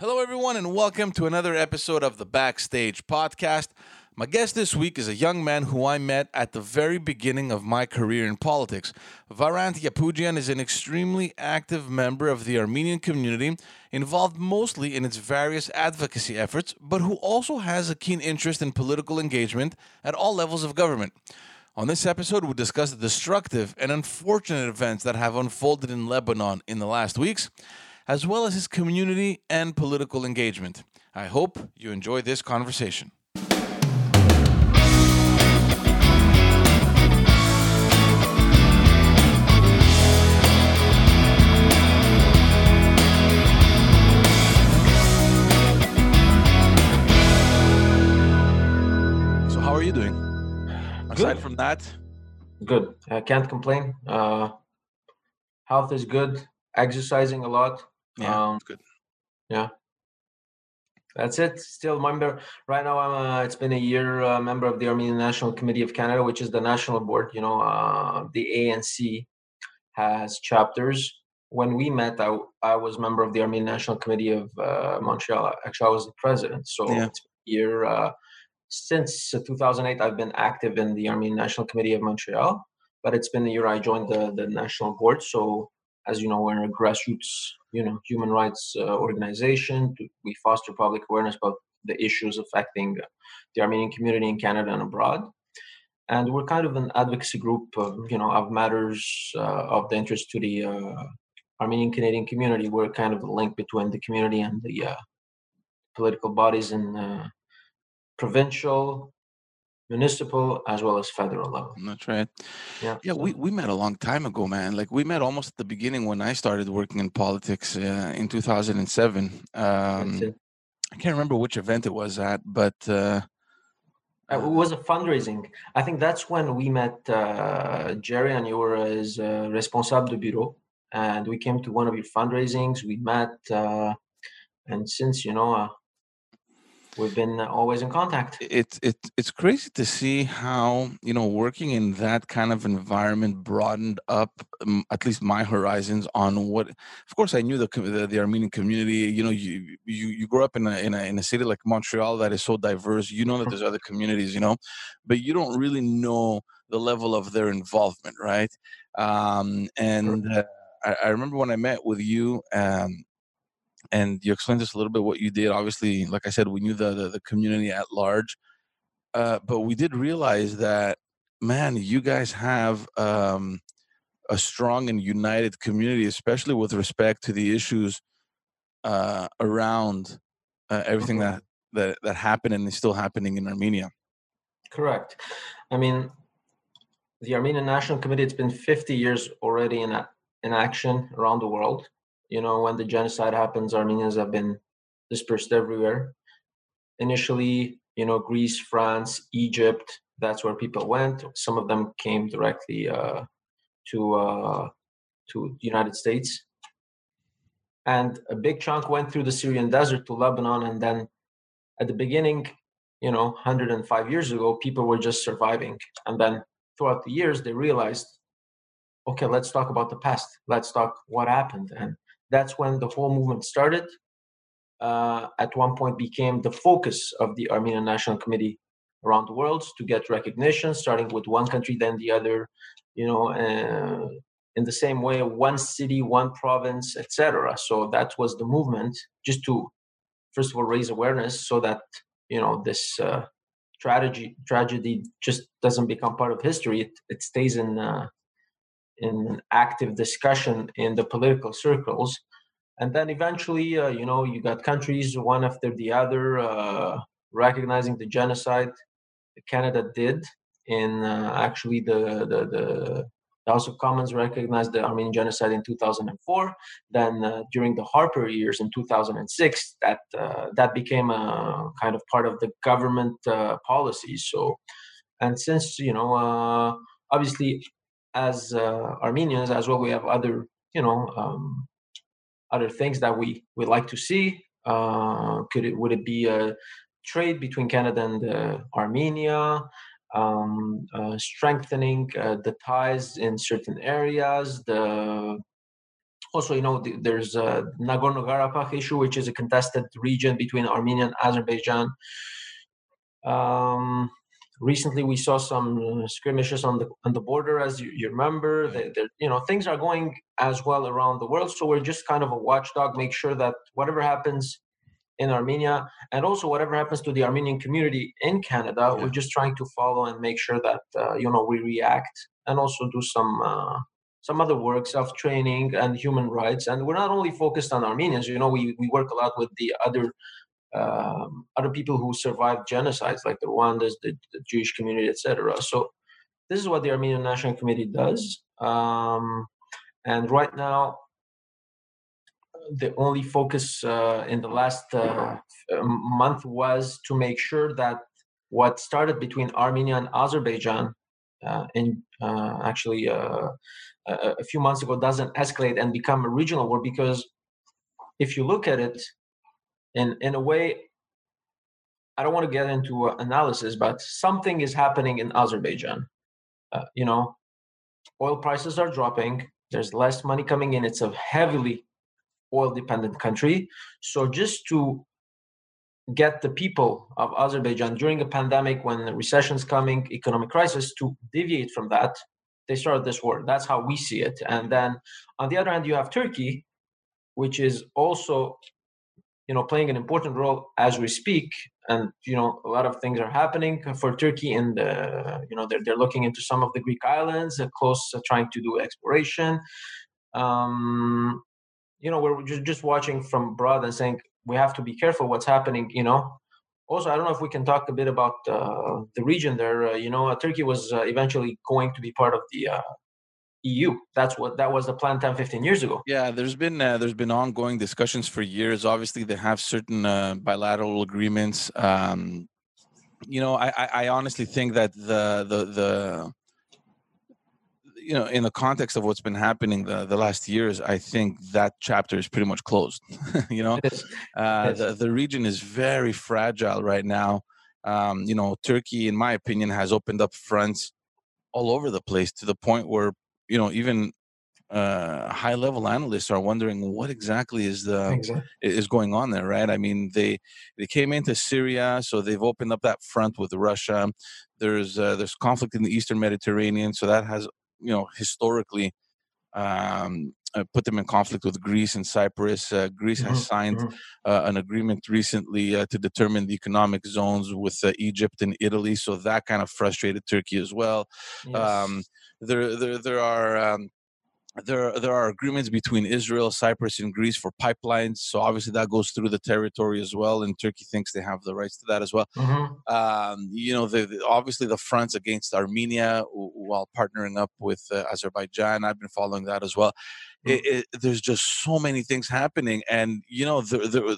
Hello, everyone, and welcome to another episode of the Backstage Podcast. My guest this week is a young man who I met at the very beginning of my career in politics. Varante Yapoudjian is an extremely active member of the Armenian community, involved mostly in its various advocacy efforts, but who also has a keen interest in political engagement at all levels of government. On this episode, we discuss the destructive and unfortunate events that have unfolded in Lebanon in the last weeks, as well as his community and political engagement. I hope you enjoy this conversation. So, how are you doing? Aside Good. from that, Good. I can't complain. Uh, health is good. Exercising a lot. Yeah, Um, good. that's it. Still member. Right now, I'm. Uh, it's been a year uh, member of the Armenian National Committee of Canada, which is the national board. You know, uh, the ANC has chapters. When we met, I, I was member of the Armenian National Committee of uh, Montreal. Actually, I was the president. So Yeah. it's been a year. Uh, since uh, 2008, I've been active in the Armenian National Committee of Montreal. But it's been a year I joined the, the national board. So as you know, we're a grassroots, you know, human rights uh, organization. We foster public awareness about the issues affecting the Armenian community in Canada and abroad. And we're kind of an advocacy group, of, you know, of matters uh, of the interest to the uh, Armenian Canadian community. We're kind of the link between the community and the uh, political bodies in uh, provincial, municipal, as well as federal level. That's right. Yeah. Yeah, so- we, we met a long time ago, man. Like we met almost at the beginning when I started working in politics uh, in 2007. Um. I can't remember which event it was at, but uh, Uh, It was a fundraising. I think that's when we met uh, Jerry, and you were his uh, responsable de bureau. And we came to one of your fundraisings. We met, uh, and since you know, uh, we've been always in contact. it's it's it's crazy to see how you know working in that kind of environment broadened up um, at least my horizons on what. Of course, I knew the the, the Armenian community. You know, you you you grow up in a in a in a city like Montreal that is so diverse. You know that there's other communities. You know, but you don't really know the level of their involvement, right? Um, and uh, I, I remember when I met with you. Um, and you explained just a little bit what you did. Obviously, like I said, we knew the the, the community at large, uh, but we did realize that, man, you guys have um, a strong and united community, especially with respect to the issues uh, around uh, everything Mhm. that, that that happened and is still happening in Armenia. Correct. I mean, the Armenian National Committee. It's been 50 years already in in action around the world. You know, when the genocide happens, Armenians have been dispersed everywhere. Initially, you know, Greece, France, Egypt. That's where people went. Some of them came directly uh, to uh, to the United States, and a big chunk went through the Syrian desert to Lebanon, and then at the beginning you know 105 years ago people were just surviving and then throughout the years they realized okay let's talk about the past let's talk what happened and that's when the whole movement started uh, at one point became the focus of the armenian national committee around the world to get recognition starting with one country then the other you know uh, in the same way one city one province etc so that was the movement just to first of all raise awareness so that you know this uh, tragedy tragedy just doesn't become part of history. It, it stays in uh, in active discussion in the political circles and then eventually uh, you know you got countries one after the other uh, recognizing the genocide canada did in uh, actually the, the the House of Commons recognized the Armenian genocide in 2004. Then, uh, during the Harper years in 2006, that uh, that became a kind of part of the government uh, policy. So, and since you know, obviously, as uh, Armenians as well, we have other you know um, other things that we would like to see. Uh, could it would it be a trade between Canada and uh, Armenia? um, uh, strengthening uh, the ties in certain areas, the also, you know, there's a Nagorno-Karabakh issue, which is a contested region between Armenia and Azerbaijan. Um, recently, we saw some skirmishes on the on the border, as you, you remember. They, you know, things are going as well around the world. So we're just kind of a watchdog, make sure that whatever happens in Armenia, and also whatever happens to the Armenian community in Canada, yeah. we're just trying to follow and make sure that uh, you know we react and also do some uh, some other work, self training and human rights. And we're not only focused on Armenians. You know, we we work a lot with the other. Um, other people who survived genocides like the Rwandans, the, the Jewish community, etc. So this is what the Armenian National Committee does. Um, and right now, the only focus uh, in the last uh, month was to make sure that what started between Armenia and Azerbaijan uh, in uh, actually uh, a few months ago doesn't escalate and become a regional war because if you look at it in in a way I don't want to get into analysis, but something is happening in Azerbaijan. Uh, you know, oil prices are dropping. There's less money coming in. It's a heavily oil dependent country. So just to get the people of Azerbaijan during a pandemic when the recession's coming, economic crisis, to deviate from that, they started this war. That's how we see it. And then on the other hand, you have Turkey, which is also, you know, playing an important role as we speak. And you know, a lot of things are happening for Turkey, and you know, they're they're looking into some of the Greek islands, close, uh, trying to do exploration. Um, you know we're just, just watching from abroad and saying we have to be careful what's happening you know also i don't know if we can talk a bit about uh, the region there uh, you know uh, turkey was uh, eventually going to be part of the uh, EU. That's what that was the plan 10, 15 years ago. Yeah, there's been uh, there's been ongoing discussions for years. Obviously, they have certain bilateral agreements. Um, you know, I, I honestly think that the the the you know, in the context of what's been happening the, the last years, I think that chapter is pretty much closed. you know, uh, the, the region is very fragile right now. Um, you know, Turkey, in my opinion, has opened up fronts all over the place to the point where, you know, even uh, high level analysts are wondering what exactly is the exactly. is going on there, right? I mean, they they came into Syria, so they've opened up that front with Russia. There's uh, there's conflict in the Eastern Mediterranean, so that has you know historically um, put them in conflict with Greece and Cyprus. Uh, Greece mm-hmm. has signed mm-hmm. uh, an agreement recently uh, to determine the economic zones with uh, Egypt and Italy, so that kind of frustrated Turkey as well. Yes. Um, there, there, there are um, there there are agreements between Israel, Cyprus, and Greece for pipelines. So obviously that goes through the territory as well, and Turkey thinks they have the rights to that as well. Mm-hmm. Um, you know, the, the, obviously the fronts against Armenia while partnering up with uh, Azerbaijan. I've been following that as well. Mm-hmm. It, it, there's just so many things happening, and you know, there, there,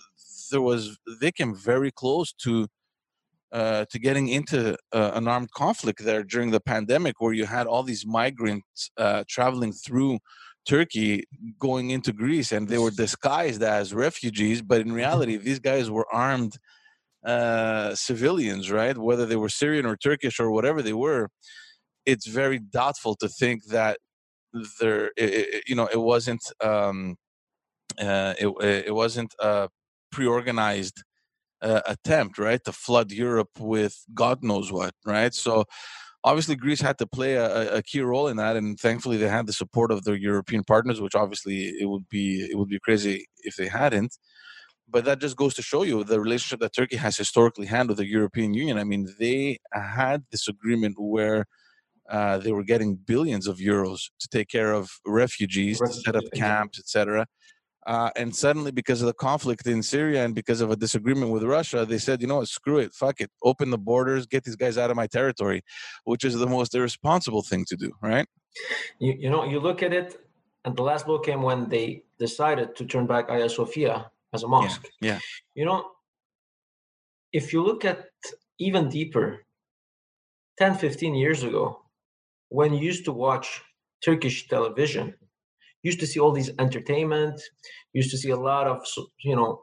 there was they came very close to uh, to getting into uh, an armed conflict there during the pandemic, where you had all these migrants uh, traveling through Turkey going into Greece, and they were disguised as refugees, but in reality, these guys were armed uh, civilians, right? Whether they were Syrian or Turkish or whatever they were, it's very doubtful to think that there, it, it, you know, it wasn't, um, uh, it, it wasn't pre-organized uh, attempt, right, to flood Europe with God knows what, right? So obviously Greece had to play a, a, key role in that, and thankfully they had the support of their European partners, which obviously it would be it would be crazy if they hadn't. But that just goes to show you the relationship that Turkey has historically had with the European Union. I mean, they had this agreement where uh, they were getting billions of euros to take care of refugees, to set up camps, etc. Uh, and suddenly, because of the conflict in Syria and because of a disagreement with Russia, they said, you know what, screw it, fuck it, open the borders, get these guys out of my territory, which is the most irresponsible thing to do, right? You, you know, you look at it, and the last blow came when they decided to turn back Hagia Sophia as a mosque. Yeah. yeah. You know, if you look at even deeper, 10, 15 years ago, when you used to watch Turkish television, used to see all these entertainment, used to see a lot of you know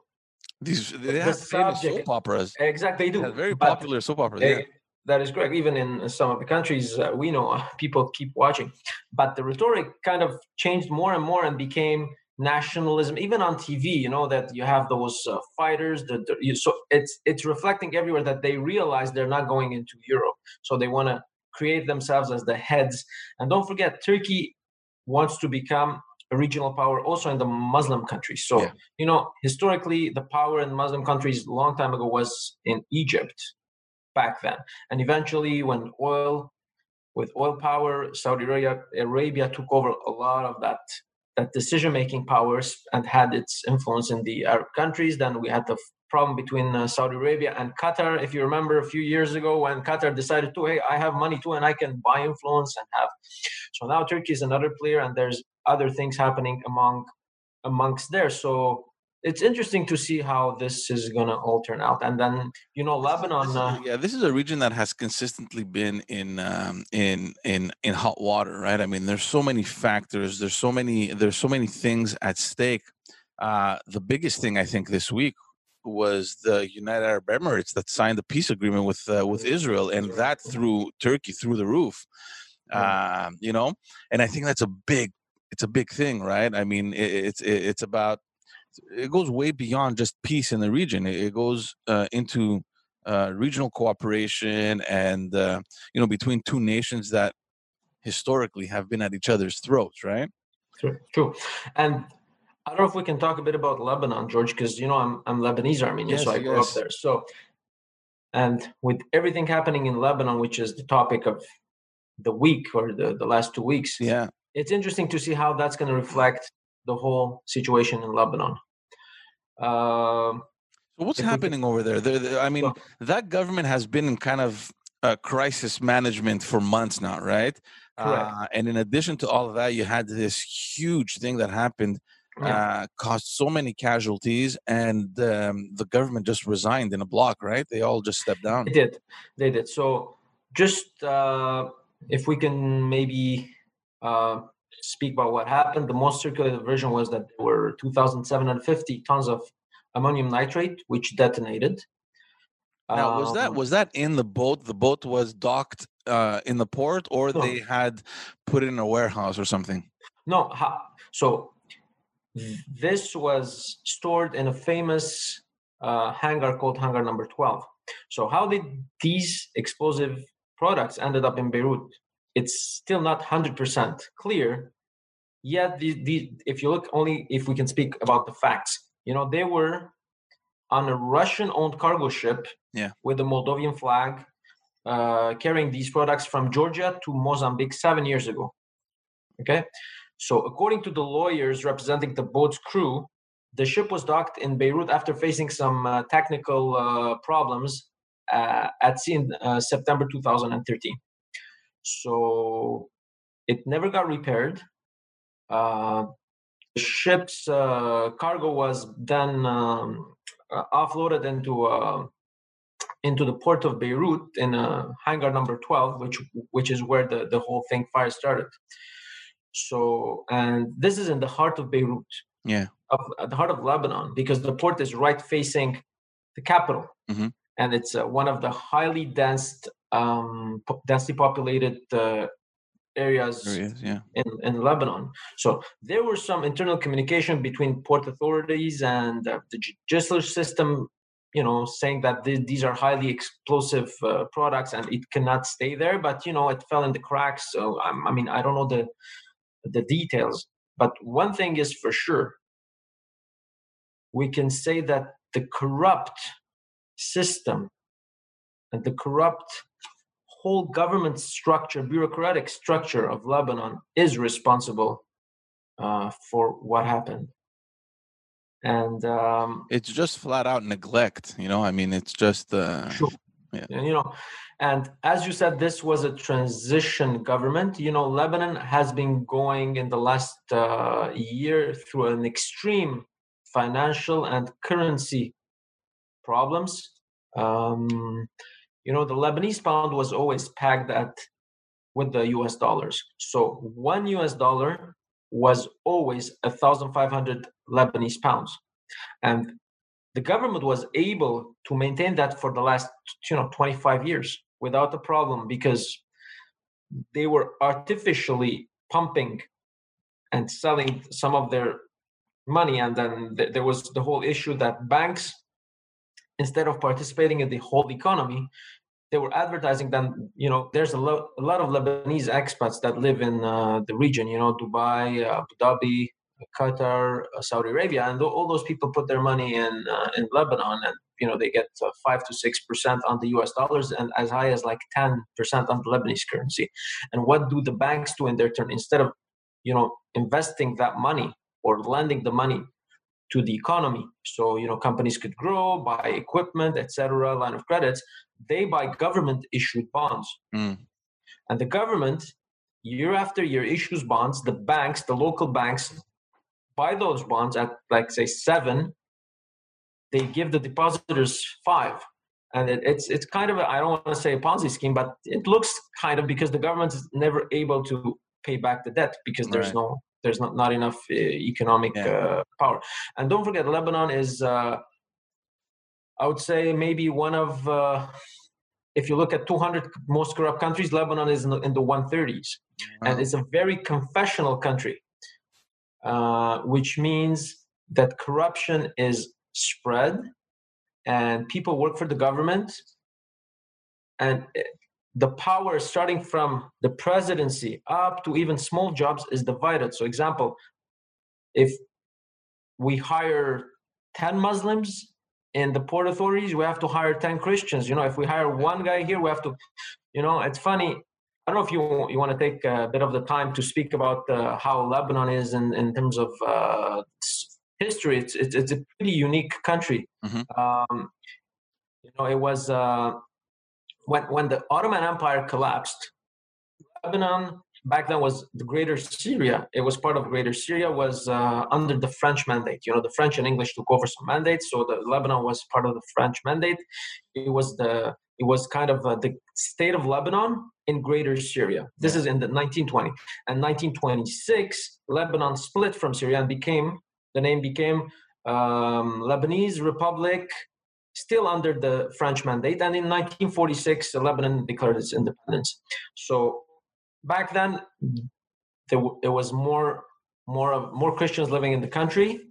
these they have the famous soap operas. Exactly, they do. very popular soap operas. They, yeah. That is correct. Even in some of the countries uh, we know, uh, people keep watching. But the rhetoric kind of changed more and more and became nationalism even on tv you know that you have those uh, fighters that you, so it's it's reflecting everywhere that they realize they're not going into europe so they want to create themselves as the heads and don't forget turkey wants to become a regional power also in the muslim countries so yeah. you know historically the power in muslim countries a long time ago was in egypt back then and eventually when oil with oil power saudi arabia, arabia took over a lot of that that decision making powers and had its influence in the Arab countries. Then we had the problem between uh, Saudi Arabia and Qatar. If you remember a few years ago when Qatar decided to, hey, I have money too and I can buy influence and have. So now Turkey is another player and there's other things happening among amongst there. So it's interesting to see how this is going to all turn out and then you know lebanon this is, uh, yeah this is a region that has consistently been in um, in in in hot water right i mean there's so many factors there's so many there's so many things at stake uh, the biggest thing i think this week was the united arab emirates that signed the peace agreement with uh, with israel and that threw turkey through the roof uh, you know and i think that's a big it's a big thing right i mean it, it's it, it's about it goes way beyond just peace in the region. It, goes uh, into uh, regional cooperation and uh, you know between two nations that historically have been at each other's throats, right? True, true. And I don't know if we can talk a bit about Lebanon, George, because you know I'm I'm Lebanese Armenian, yes, so I grew yes. up there. So, and with everything happening in Lebanon, which is the topic of the week or the the last two weeks, yeah, it's interesting to see how that's going to reflect the whole situation in Lebanon. Uh, so what's happening over there? They're, they're, I mean, so, that government has been in kind of uh, crisis management for months now, right? Uh, and in addition to all of that, you had this huge thing that happened, yeah. uh, caused so many casualties, and um, the government just resigned in a block, right? They all just stepped down. They did. They did. So just uh, if we can maybe uh, speak about what happened. The most circulated version was that there were 2,750 tons of ammonium nitrate, which detonated. Now, was that um, was that in the boat? The boat was docked uh, in the port, or no. they had put it in a warehouse or something? No. So this was stored in a famous uh, hangar called Hangar Number 12. So how did these explosive products ended up in Beirut? it's still not 100% clear yet the, the, if you look only if we can speak about the facts you know they were on a russian owned cargo ship yeah. with the moldovan flag uh, carrying these products from georgia to mozambique seven years ago okay so according to the lawyers representing the boat's crew the ship was docked in beirut after facing some uh, technical uh, problems uh, at sea in uh, september 2013 so it never got repaired. Uh, the ship's uh, cargo was then um, offloaded into into the port of Beirut in hangar number 12, which which is where the, the whole thing fire started. So, and this is in the heart of Beirut. Yeah. Of, at the heart of Lebanon, because the port is right facing the capital. Mm-hmm. And it's uh, one of the highly dense um, densely populated uh, areas, areas yeah. in, in Lebanon. So there was some internal communication between port authorities and uh, the judicial system, you know, saying that th- these are highly explosive uh, products and it cannot stay there. But you know, it fell in the cracks. So I mean, I don't know the the details, but one thing is for sure, we can say that the corrupt system and the corrupt whole government structure, bureaucratic structure of Lebanon is responsible uh, for what happened. And um, it's just flat out neglect, you know. I mean, it's just uh, sure. Yeah. And, you know, and as you said, this was a transition government. You know, Lebanon has been going in the last uh, year through an extreme financial and currency problems. Um, you know the lebanese pound was always pegged at with the us dollars so one us dollar was always 1500 lebanese pounds and the government was able to maintain that for the last you know 25 years without a problem because they were artificially pumping and selling some of their money. And then th- there was the whole issue that banks instead of participating in the whole economy they were advertising that you know there's a, lo- a lot of lebanese expats that live in uh, the region you know dubai abu dhabi qatar uh, saudi arabia and all those people put their money in uh, in lebanon and you know they get uh, 5 to 6% on the us dollars and as high as like 10% on the lebanese currency. And what do the banks do in their turn? Instead of you know investing that money or lending the money to the economy so you know companies could grow buy equipment etc line of credits they buy government issued bonds. Mm. and the government year after year issues bonds the banks the local banks buy those bonds at like say seven they give the depositors five and it, it's it's kind of I don't want to say a Ponzi scheme, but it looks kind of because the government is never able to pay back the debt because there's right. no there's not, not enough uh, economic yeah. uh, power. And don't forget, Lebanon is, uh, I would say, maybe one of, uh, if you look at 200 most corrupt countries, Lebanon is in the, in the 130s. Wow. And it's a very confessional country, uh, which means that corruption is spread and people work for the government. And the power starting from the presidency up to even small jobs is divided. So example if we hire 10 muslims in the port authorities we have to hire 10 christians. You know if we hire one guy here we have to you know it's funny i don't know if you you want to take a bit of the time to speak about uh, how lebanon is in, in terms of uh, history it's, it's, it's a pretty unique country mm-hmm. um, you know it was uh, when when the Ottoman Empire collapsed, Lebanon back then was the Greater Syria. It was part of Greater Syria. Was uh, under the French mandate. You know, the French and English took over some mandates, so the Lebanon was part of the French mandate. It was the it was kind of uh, the state of Lebanon in Greater Syria. This is in the 1920 and 1926. Lebanon split from Syria and became the name became um, Lebanese Republic still under the French mandate. And in 1946, Lebanon declared its independence. So back then, there, there was more more of more Christians living in the country.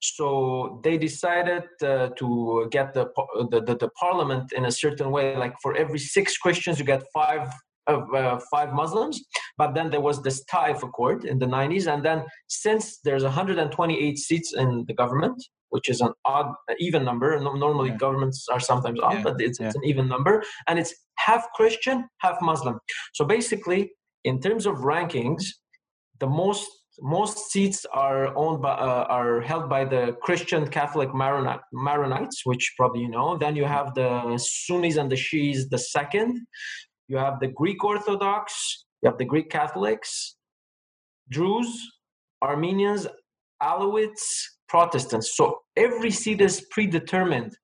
So they decided uh, to get the, the, the the parliament in a certain way. Like for every six Christians, you get five of uh, five Muslims. But then there was this Taif Accord in the 90s, and then since there's 128 seats in the government, which is an odd, even number. Normally, yeah. governments are sometimes odd, yeah. but it's, yeah. it's an even number, and it's half Christian, half Muslim. So basically, in terms of rankings, the most most seats are owned by uh, are held by the Christian Catholic Maronite, Maronites, which probably you know. Then you have the Sunnis and the Shiis, the second. You have the Greek Orthodox. You have the Greek Catholics, Druze, Armenians, Alawites, Protestants. So every seat is predetermined.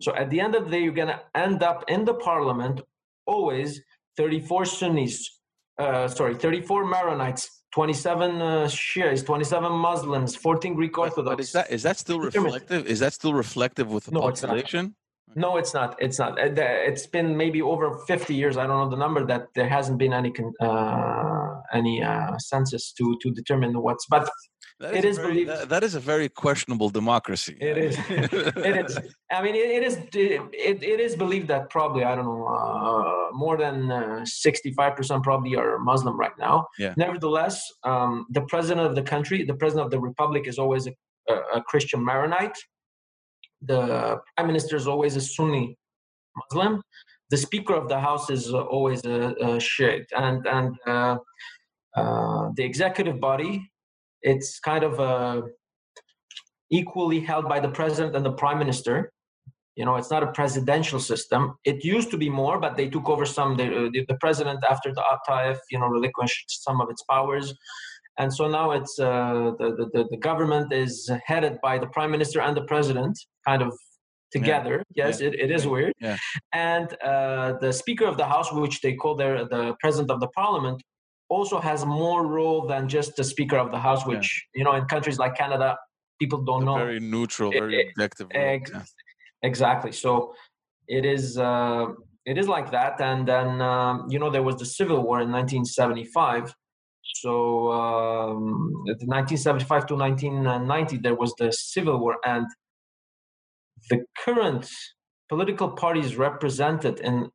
So at the end of the day, you're going to end up in the parliament always 34 Sunnis, uh, sorry, 34 Maronites, 27 uh, Shias, 27 Muslims, 14 Greek Orthodox. But, is that is that still reflective? Is that still reflective with the no, population? No, it's not. It's not. Uh, it's been maybe over 50 years. I don't know the number that there hasn't been any uh, any uh, census to to determine what's. But that is, is very, believed. That, that is a very questionable democracy. It is. it is. I mean, it, it is. It, it is believed that probably I don't know uh, more than sixty-five uh, percent probably are Muslim right now. Yeah. Nevertheless, um, the president of the country, the president of the republic, is always a, a Christian Maronite. The prime minister is always a Sunni Muslim. The speaker of the house is always a, a Shiite, and and uh, uh, the executive body it's kind of uh, equally held by the president and the prime minister. You know, it's not a presidential system. It used to be more, but they took over some. The, the, the president, after the Ataif, you know, relinquished some of its powers, and so now it's uh, the, the the government is headed by the prime minister and the president, kind of together. Yeah. Yes, yeah. It, it is weird. Yeah. And uh, the Speaker of the House, which they call their the President of the Parliament, also has more role than just the Speaker of the House, which yeah. you know in countries like Canada people don't know. Very neutral, very it, objective. Ex- yeah. Exactly. So it is. Uh, it is like that, and then um, you know there was the Civil War in 1975. So um, 1975 to 1990, there was the civil war, and the current political parties represented in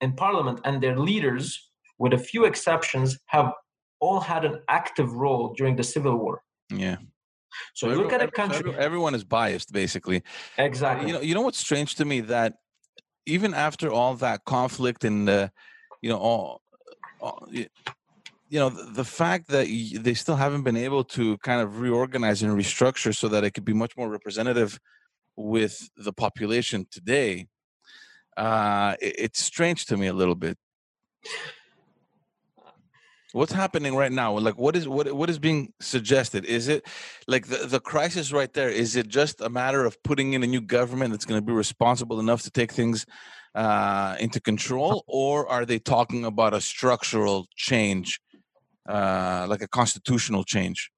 in parliament and their leaders, with a few exceptions, have all had an active role during the civil war. Yeah. So, so look at a country. Everyone is biased, basically. Exactly. You know, you know what's strange to me that even after all that conflict and the, you know, all, all you know, the, the fact that they still haven't been able to kind of reorganize and restructure so that it could be much more representative with the population today, uh, it, it's strange to me a little bit. What's happening right now? Like, what is what what is being suggested? Is it like the the crisis right there? Is it just a matter of putting in a new government that's going to be responsible enough to take things uh, into control, or are they talking about a structural change, uh, like a constitutional change?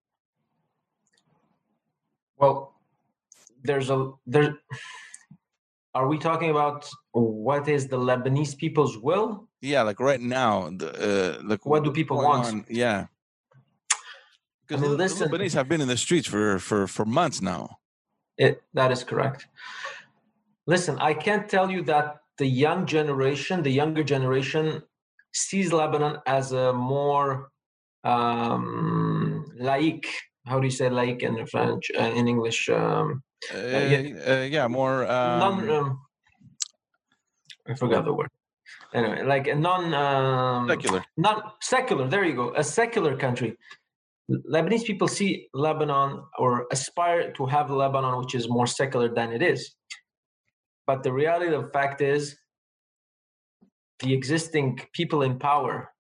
Well, there's a there. Are we talking about what is the Lebanese people's will? Yeah, like right now, the, uh, like what do people want? On? Yeah, because I mean, the, listen, the Lebanese have been in the streets for for for months now. It, that is correct. Listen, I can't tell you that the young generation, the younger generation, sees Lebanon as a more um, laïque. How do you say laïque in French? Uh, in English? Um, uh, yeah, uh, yeah, more. Um, non, um, I forgot the word. Anyway, like a non um, secular, not secular. There you go, a secular country. Lebanese people see Lebanon or aspire to have Lebanon, which is more secular than it is. But the reality of the fact is, the existing people in power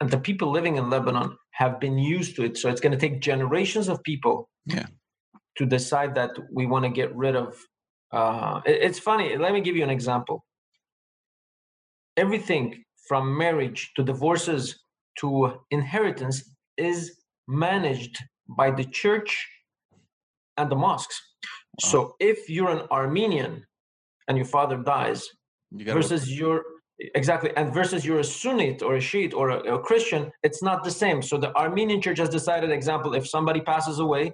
and the people living in Lebanon have been used to it. So it's going to take generations of people yeah to decide that we want to get rid of. Uh, it's funny. Let me give you an example. Everything from marriage to divorces to inheritance is managed by the church and the mosques. Wow. So if you're an Armenian and your father dies, you versus your exactly and versus you're a Sunnite or a Shiite or a, a Christian, it's not the same. So the Armenian church has decided, example, if somebody passes away,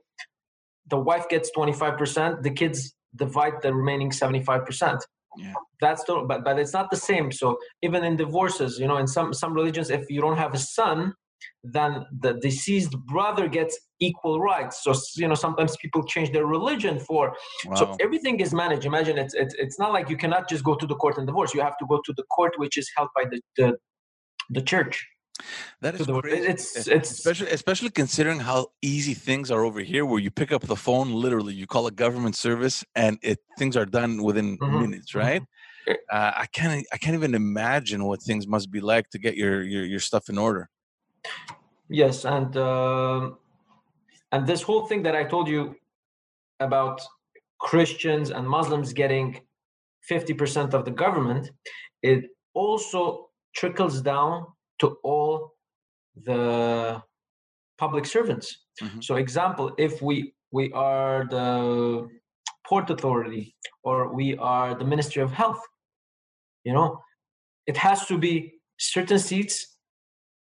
the wife gets 25%, the kids divide the remaining 75%. Yeah. That's the, but but it's not the same. So even in divorces, you know, in some some religions, if you don't have a son, then the deceased brother gets equal rights. So you know, sometimes people change their religion for. Wow. So everything is managed. Imagine it's, it's it's not like you cannot just go to the court and divorce. You have to go to the court, which is held by the the, the church. That is crazy. It's it's especially especially considering how easy things are over here, where you pick up the phone, literally, you call a government service, and it things are done within mm-hmm. minutes, mm-hmm. right? Uh, I can't I can't even imagine what things must be like to get your your, your stuff in order. Yes, and uh, and this whole thing that I told you about Christians and Muslims getting fifty percent of the government, it also trickles down to all the public servants. Mm-hmm. So, example, if we we are the port authority or we are the Ministry of Health, you know, it has to be certain seats,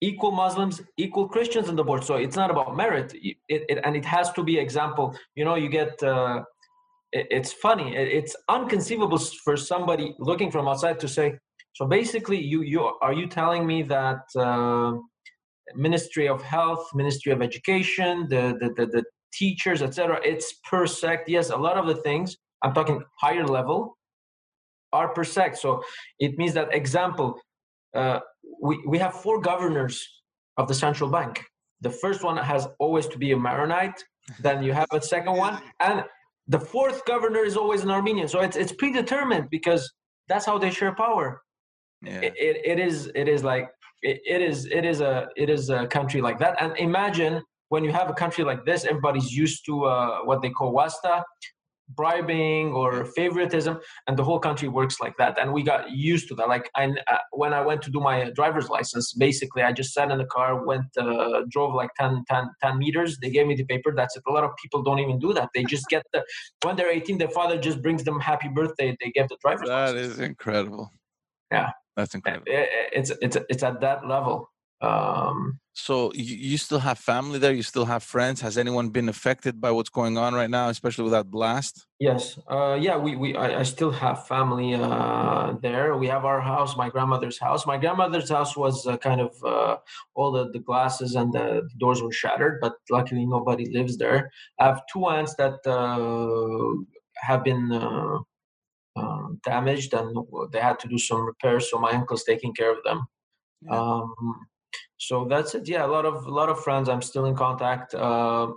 equal Muslims, equal Christians on the board. So it's not about merit, it, it, and it has to be example. You know, you get. Uh, it, it's funny. it's unconceivable for somebody looking from outside to say, so basically, you you are you telling me that uh, Ministry of Health, Ministry of Education, the the the, the teachers, etc. It's per sect. Yes, a lot of the things I'm talking higher level are per sect. So it means that example, uh, we we have four governors of the central bank. The first one has always to be a Maronite. Then you have a second one, and the fourth governor is always an Armenian. So it's it's predetermined because that's how they share power yeah. it, it, it is it is like it, it is it is a it is a country like that. And imagine when you have a country like this everybody's used to uh, what they call wasta bribing or favoritism and the whole country works like that. And we got used to that. Like I, uh, when i went to do my driver's license basically i just sat in the car went uh, drove like 10, 10, 10 meters. They gave me the paper. That's it. A lot of people don't even do that. They just get the when they're 18 their father just brings them happy birthday. They get the driver's that license. that is incredible. Yeah that's incredible. It's it's it's at that level. Um, so you, you still have family there? You still have friends? Has anyone been affected by what's going on right now, especially with that blast? Yes. Uh, yeah. We we I, I still have family uh, there. We have our house, my grandmother's house. My grandmother's house was uh, kind of uh, all the, the glasses and the doors were shattered, but luckily nobody lives there. I have two aunts that uh, have been uh, um, damaged and they had to do some repairs. So my uncle's taking care of them. Yeah. Um, so that's it. Yeah, a lot of a lot of friends. I'm still in contact. Uh,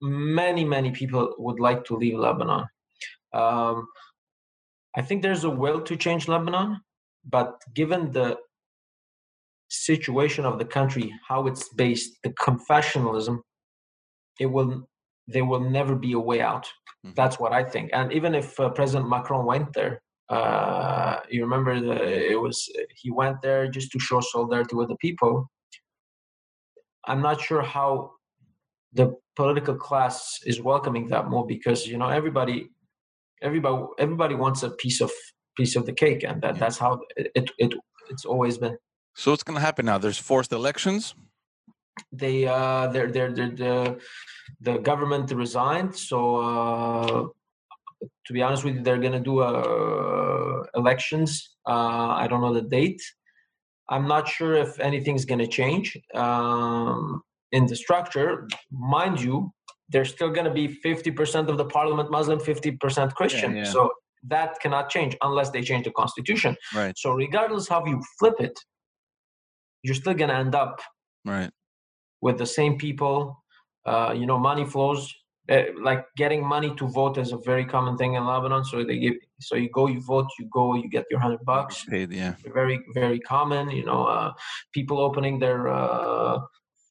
many many people would like to leave Lebanon. Um, I think there's a will to change Lebanon, but given the situation of the country, how it's based, the confessionalism, it will there will never be a way out. Mm-hmm. That's what I think. And even if uh, President Macron went there, uh, you remember the, it was he went there just to show solidarity with the people. I'm not sure how the political class is welcoming that more because you know everybody, everybody, everybody wants a piece of piece of the cake, and that yeah. that's how it, it, it it's always been. So what's going to happen now? There's forced elections. They uh, they're they're, they're the the government resigned, so. Uh, to be honest with you, they're to do uh, elections. Uh, I don't know the date. I'm not sure if anything's to change um, in the structure. Mind you, there's still to be 50% of the parliament Muslim, 50% Christian. Yeah, yeah. So that cannot change unless they change the constitution. Right. So regardless how you flip it, you're still to end up right with the same people. Uh, you know, money flows uh, like getting money to vote is a very common thing in Lebanon. So they give, so you go, you vote, you go, you get your hundred bucks. Paid, yeah. Very, very common. You know, uh, people opening their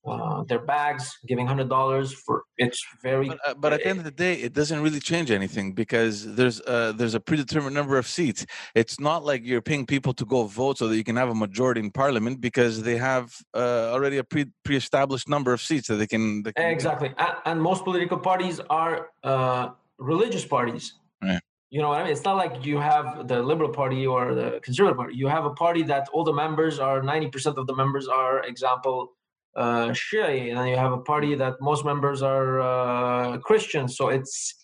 uh, their bags, giving hundred dollars for it's very. But, uh, but, at the end of the day, it doesn't really change anything because there's uh, there's a predetermined number of seats. It's not like you're paying people to go vote so that you can have a majority in parliament because they have uh, already a pre pre-established number of seats that they can. They can exactly, and, and, most political parties are uh, religious parties. Right. You know what I mean? It's not like you have the Liberal Party or the Conservative Party. You have a party that all the members are ninety percent of the members are example uh, Shia, and you have a party that most members are uh, Christians. So it's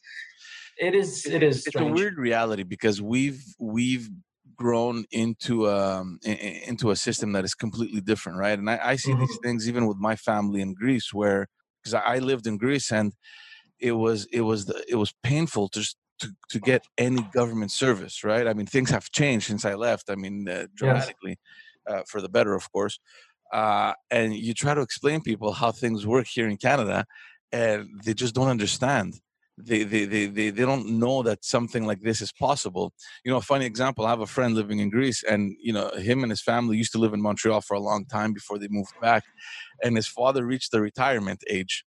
it is it is it's a weird reality because we've we've grown into um into a system that is completely different right and i, I see mm-hmm. these things even with my family in greece where because I, lived in greece and it was it was the, it was painful to just to, to get any government service right i mean things have changed since i left i mean uh, dramatically yes. uh, for the better of course uh, and you try to explain people how things work here in Canada, and they just don't understand. They, they, they, they, they don't know that something like this is possible. You know, a funny example, I have a friend living in Greece, and, you know, him and his family used to live in Montreal for a long time before they moved back. And his father reached the retirement age.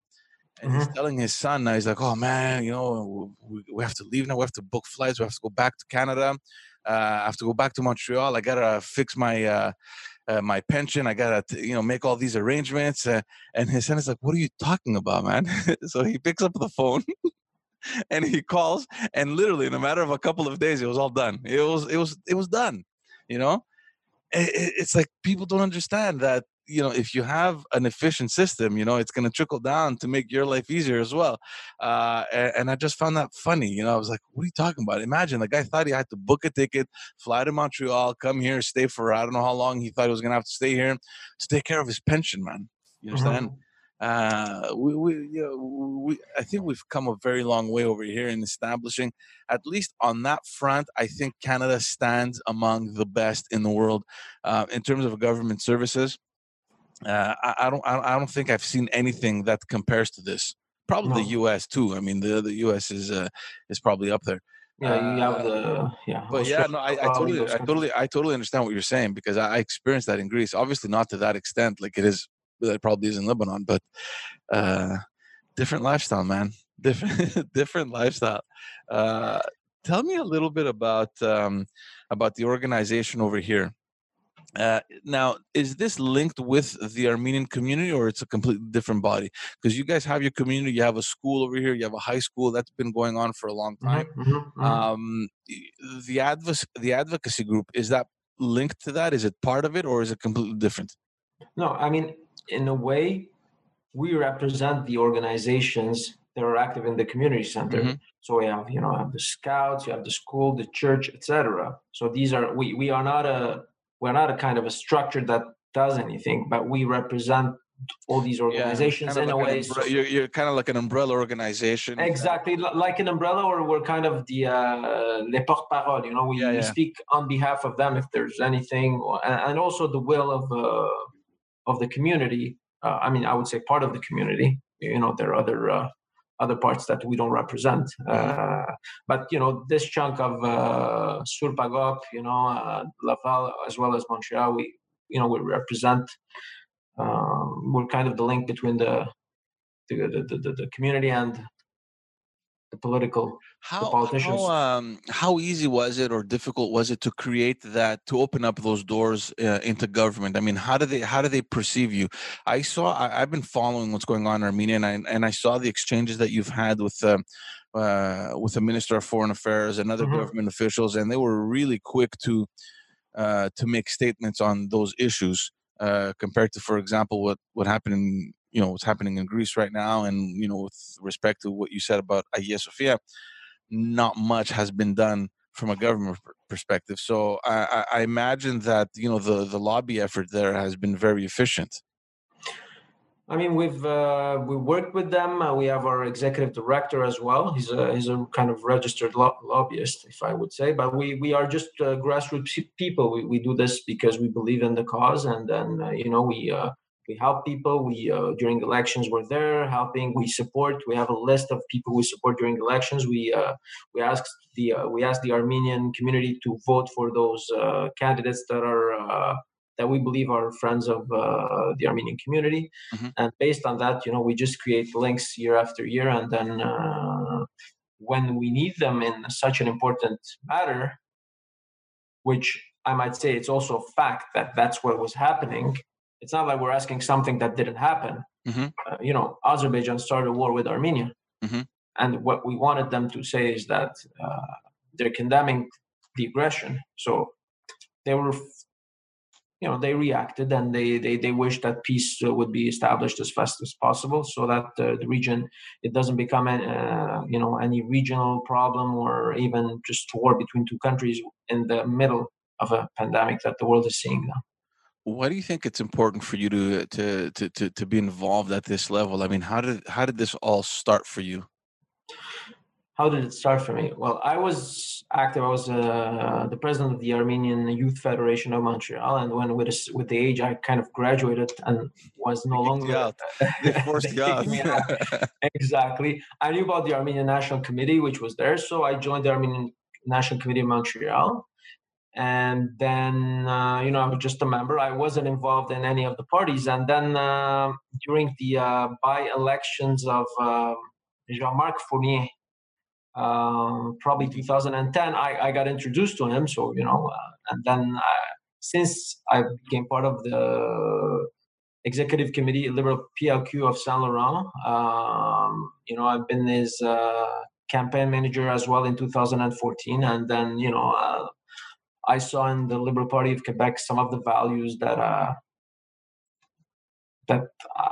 And mm-hmm. he's telling his son now, he's like, oh man, you know, we, we have to leave now. We have to book flights. We have to go back to Canada. Uh, I have to go back to Montreal. I got to fix my. Uh, uh, my pension. I gotta, you know, make all these arrangements. Uh, and his son is like, "What are you talking about, man?" so he picks up the phone and he calls, and literally in a matter of a couple of days, it was all done. It was, it was, it was done. You know, it, it's like people don't understand that you know if you have an efficient system you know it's going to trickle down to make your life easier as well uh, and, and, i just found that funny you know i was like what are you talking about imagine the guy thought he had to book a ticket fly to montreal come here stay for i don't know how long he thought he was going to have to stay here to take care of his pension man you understand mm-hmm. Uh, we, we, you know, we, I think we've come a very long way over here in establishing, at least on that front. I think Canada stands among the best in the world uh, in terms of government services. Uh, I, I, don't. I don't think I've seen anything that compares to this. Probably no. the U.S. too. I mean, the the U.S. is uh, is probably up there. Yeah, you have the yeah. But yeah, no, I, I totally, I totally, I totally understand what you're saying because I, I experienced that in Greece. Obviously, not to that extent, like it is. It probably is in Lebanon, but uh, different lifestyle, man. Different, different lifestyle. Uh, tell me a little bit about um, about the organization over here. Uh, now, is this linked with the Armenian community or it's a completely different body? Because you guys have your community, you have a school over here, you have a high school that's been going on for a long mm-hmm, time. Mm-hmm, mm-hmm. Um, the, adv- the advocacy group, is that linked to that? Is it part of it or is it completely different? No, I mean, in a way, we represent the organizations that are active in the community center. Mm-hmm. So we have, you know, have the scouts, you have the school, the church, etc. So these are we we are not a we're not a kind of a structure that does anything, but we represent all these organizations yeah, in like a way. Umbre- you're, you're kind of like an umbrella organization. Exactly, like an umbrella, or we're kind of the uh, les porte-parole. You know, we, yeah, yeah. we, speak on behalf of them if there's anything, and also the will of uh, of the community. Uh, I mean, I would say part of the community. You know, there are other uh, other parts that we don't represent. Mm-hmm. Uh, but you know, this chunk of uh, Sur-Pagop, you know, uh, Laval as well as Montreal, we you know we represent um, we're kind of the link between the the, the, the, the community and the political how, the politicians. How, um, how easy was it or difficult was it to create that to open up those doors uh, into government? I mean, how do they how do they perceive you? I saw I, have been following what's going on in Armenia, and I, and I saw the exchanges that you've had with. Um, uh, with the Minister of Foreign Affairs and other mm-hmm. government officials, and they were really quick to uh, to make statements on those issues uh, compared to, for example, what what happened in you know what's happening in Greece right now, and you know with respect to what you said about Hagia Sophia, not much has been done from a government perspective. So I, I imagine that you know the the lobby effort there has been very efficient. I mean, we've uh, we worked with them. Uh, we have our executive director as well. He's a he's a kind of registered lo- lobbyist, if I would say. But we we are just uh, grassroots people. We we do this because we believe in the cause, and then uh, you know we uh, we help people. We uh, during elections we're there helping. We support. We have a list of people we support during elections. We we ask the we ask the Armenian community to vote for those candidates that are that we believe are friends of uh, the Armenian community. Mm-hmm. And based on that, you know, we just create links year after year. And then uh, when we need them in such an important matter, which I might say it's also a fact that that's what was happening. It's not like we're asking something that didn't happen. Mm-hmm. Uh, you know, Azerbaijan started a war with Armenia. Mm-hmm. And what we wanted them to say is that uh, they're condemning the aggression. So they were you know they reacted and they they, they wish that peace uh, would be established as fast as possible so that uh, the region it doesn't become a, uh, you know any regional problem or even just war between two countries in the middle of a pandemic that the world is seeing now why do you think it's important for you to to to to, to be involved at this level i mean how did how did this all start for you how did it start for me? Well, I was active. I was uh, the president of the Armenian Youth Federation of Montreal, and when with with the age, I kind of graduated and was no longer. They forced out. exactly. I knew about the Armenian National Committee, which was there, so I joined the Armenian National Committee of Montreal. And then, uh, you know, I was just a member. I wasn't involved in any of the parties. And then uh, during the uh, by-elections of um, Jean-Marc Fournier um, probably 2010, I, I got introduced to him. So, you know, uh, and then uh, since I became part of the executive committee, Liberal PLQ of Saint Laurent, um, you know, I've been his uh, campaign manager as well in 2014. And then, you know, I saw in the Liberal Party of Quebec some of the values that uh, that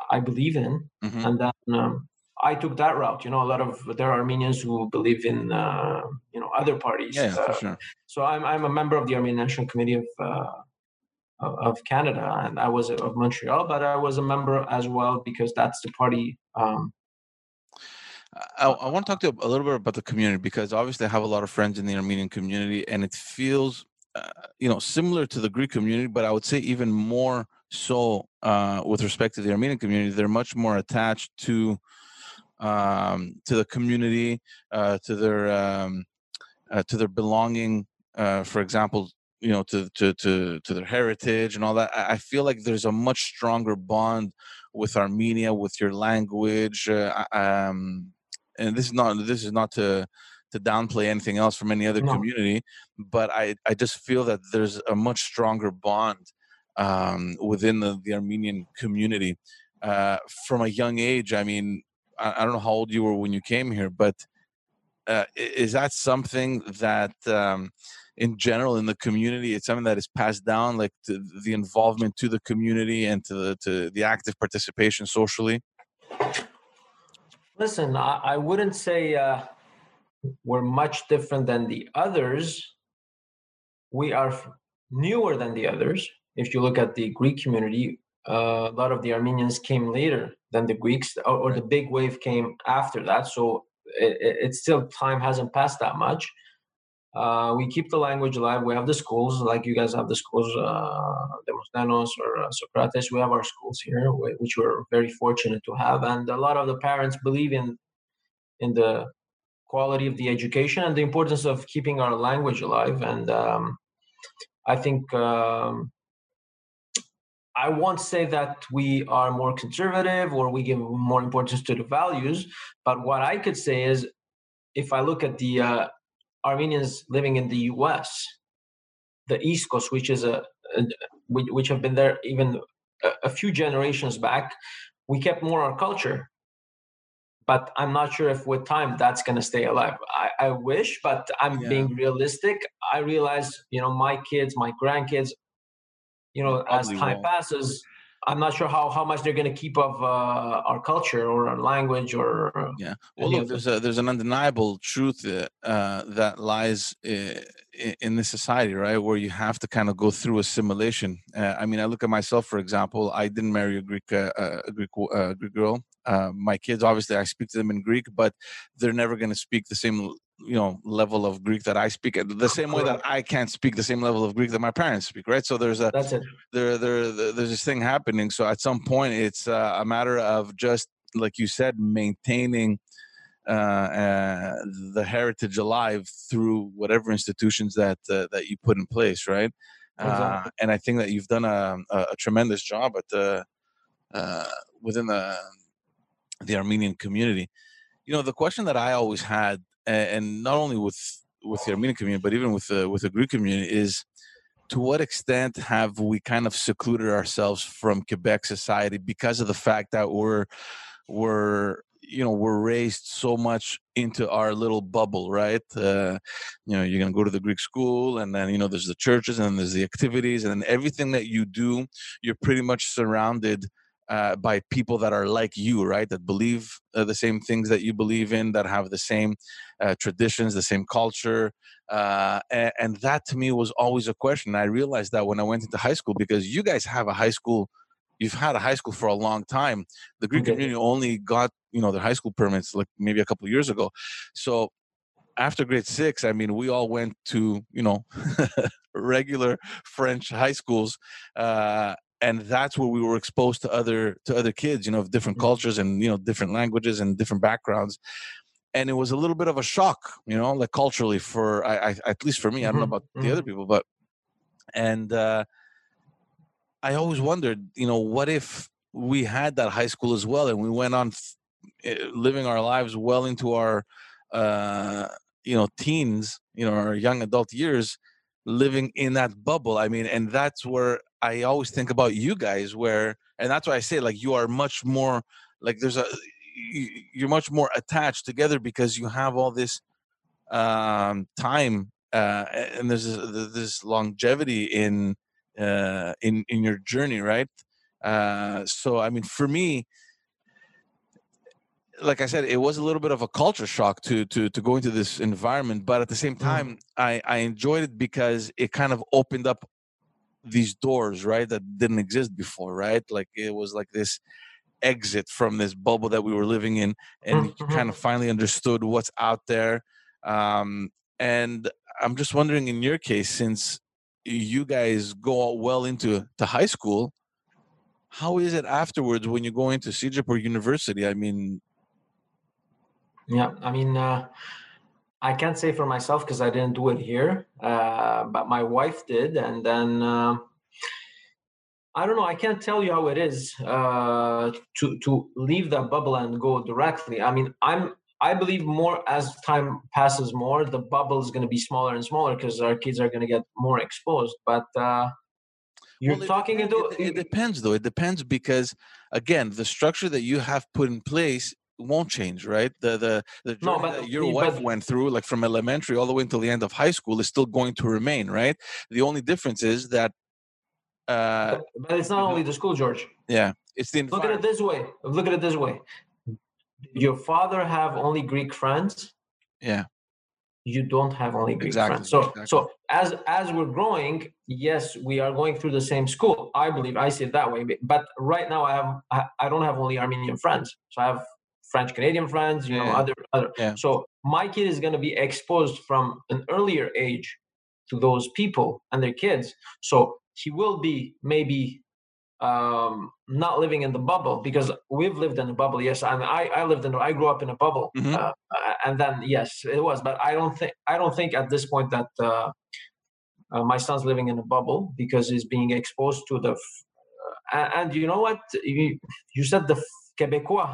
I believe in, mm-hmm. and then um, I took that route. You know, a lot of there are Armenians who believe in uh, you know other parties. Yeah, uh, for sure. So I'm I'm a member of the Armenian National Committee of uh, of Canada, and I was of Montreal, but I was a member as well because that's the party. Um, I, I, want to talk to you a little bit about the community because obviously I have a lot of friends in the Armenian community, and it feels, uh, you know, similar to the Greek community, but I would say even more so uh, with respect to the Armenian community. They're much more attached to um, to the community, uh, to their um, uh, to their belonging. Uh, for example, you know, to, to to to their heritage and all that. I feel like there's a much stronger bond with Armenia, with your language. Uh, um, and this is not this is not to to downplay anything else from any other no. community, but I I just feel that there's a much stronger bond um, within the, the Armenian community. Uh, from a young age, I mean, I, I don't know how old you were when you came here, but uh, is that something that um, in general in the community it's something that is passed down like the involvement to the community and to the to the active participation socially listen i, I wouldn't say uh, we're much different than the others we are newer than the others if you look at the greek community uh, a lot of the armenians came later than the greeks or, or the big wave came after that so it, still time hasn't passed that much uh, we keep the language alive. We have the schools, like you guys have the schools, uh, Demosthenos or uh, Socrates. We have our schools here, which we're very fortunate to have. And a lot of the parents believe in in the quality of the education and the importance of keeping our language alive. And um, I think um, I won't say that we are more conservative or we give more importance to the values, but what I could say is if I look at the uh, Armenians living in the U.S., the East Coast, which is a, a which have been there even a, a few generations back, we kept more our culture. But I'm not sure if with time that's going to stay alive. I, I wish, but I'm yeah. being realistic. I realize, you know, my kids, my grandkids, you know, Probably as time won't. passes, I'm not sure how, how much they're going to keep of uh, our culture or our language or uh, yeah. Well, look, there's a there's an undeniable truth uh, that lies in, in this society, right? Where you have to kind of go through assimilation. Uh, I mean, I look at myself, for example. I didn't marry a Greek uh, a Greek Greek girl. My kids, obviously, I speak to them in Greek, but they're never going to speak the same you know level of greek that i speak the same way that i can't speak the same level of greek that my parents speak right so there's a That's it. There, there there's this thing happening so at some point it's uh, a matter of just like you said maintaining uh, uh, the heritage alive through whatever institutions that uh, that you put in place right uh, exactly. and i think that you've done a, a, a tremendous job at the uh, within the the armenian community. You know the question that i always had and not only with with the Armenian community, but even with the with the Greek community, is to what extent have we kind of secluded ourselves from Quebec society because of the fact that we're we're you know we're raised so much into our little bubble right? Uh, you know you're to go to the greek school and then you know there's the churches and there's the activities and everything that you do you're pretty much surrounded uh, by people that are like you, right? That believe uh, the same things that you believe in, that have the same uh, traditions, the same culture. Uh, and, and, that to me was always a question. I realized that when I went into high school because you guys have a high school, you've had a high school for a long time. The Greek okay. community only got, you know, their high school permits like maybe a couple years ago. So after grade six, I mean, we all went to, you know, regular French high schools. Uh, and that's where we were exposed to other to other kids you know of different mm-hmm. cultures and you know different languages and different backgrounds and it was a little bit of a shock you know like culturally for i, I at least for me i don't know mm-hmm, about the other mm-hmm. people but and uh i always wondered you know what if we had that high school as well and we went on eh, living our lives well into our uh you know teens you know our young adult years living in that bubble i mean and that's where I always think about you guys where and that's why I say like you are much more like there's a you're much more attached together because you have all this um time uh and there's this longevity in uh in in your journey right uh so i mean for me like I said, it was a little bit of a culture shock to to to go into this environment, but at the same mm. time. I I enjoyed it because it kind of opened up these doors right that didn't exist before right? Like it was like this exit from this bubble that we were living in and mm-hmm. kind of finally understood what's out there. Um, and i'm just wondering in your case since you guys go well into to high school how is it afterwards when you go into CEGEP or university? I mean yeah i mean uh, I can't say for myself because I didn't do it here, uh, but my wife did, and then uh, I don't know. I can't tell you how it is uh, to to leave that bubble and go directly. I mean, I'm I believe more as time passes more, the bubble is going to be smaller and smaller because our kids are going to get more exposed. But uh, you're well, talking into it, it depends though. It depends because again, the structure that you have put in place won't change, right? The the the No, journey but that your wife went through, like from elementary all the way until the end of high school, is still going to remain, right? The only difference is that, uh, But, but it's not only the school, George. yeah, it's the Look at it this way. Look at it this way. Your father have only Greek friends? Yeah, You don't have only Greek Exactly, friends. So, exactly. so as as we're growing, yes, we are going through the same school. I believe I see it that way. But right now, I have I don't have only Armenian friends. So I have French Canadian friends. You know, other other. Yeah. So my kid is going to be exposed from an earlier age to those people and their kids. So he will be maybe um not living in the bubble because we've lived in a bubble yes and i i lived in i grew up in a bubble Mhm. uh, and then yes it was but i don't think i don't think at this point that uh, uh, my son's living in a bubble because he's being exposed to the f- uh, and, and you know what you, you said the f- quebecois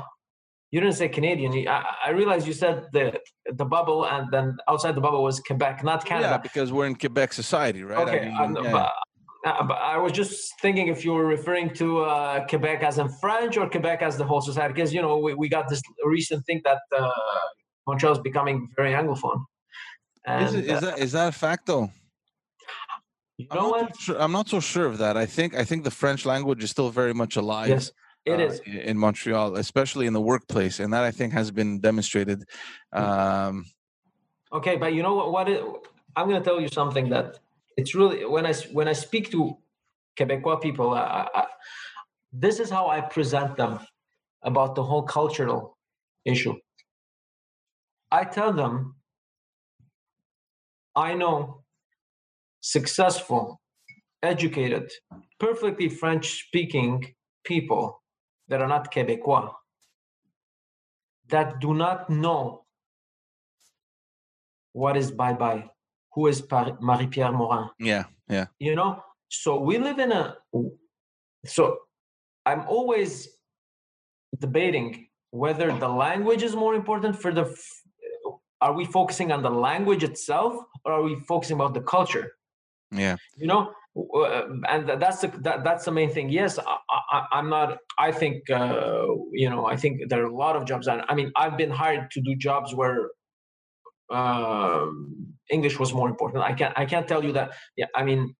you didn't say canadian You- i, I realized you said the the bubble and then outside the bubble was quebec not canada yeah, because we're in Quebec society, right? Okay, I mean, yeah. but, uh, but I was just thinking if you were referring to uh, Quebec as in French or Quebec as the whole society, because you know we, we got this recent thing that uh, Montreal is becoming very anglophone. And is, it, is that is that a fact though? you I'm know not, what? sure, I'm not so sure of that. I think I think the French language is still very much alive. Yes, it uh, is. in Montreal, especially in the workplace, and that I think has been demonstrated. Mm. Um, Okay, but you know what? What it, I'm going to tell you something that it's really when I when I speak to Quebecois people, I, I, this is how I present them about the whole cultural issue. I tell them, I know successful, educated, perfectly French-speaking people that are not Quebecois that do not know what is bye bye who is marie-pierre morin. Yeah, yeah, you know? So we live in a so i'm always debating whether the language is more important for the are we focusing on the language itself or are we focusing about the culture? Yeah. you know and that's the that, that's the main thing. Yes I, i'm not i think uh, you know i think there are a lot of jobs. And i mean i've been hired to do jobs where um, english was more important. I can't i can't tell you that. Yeah i mean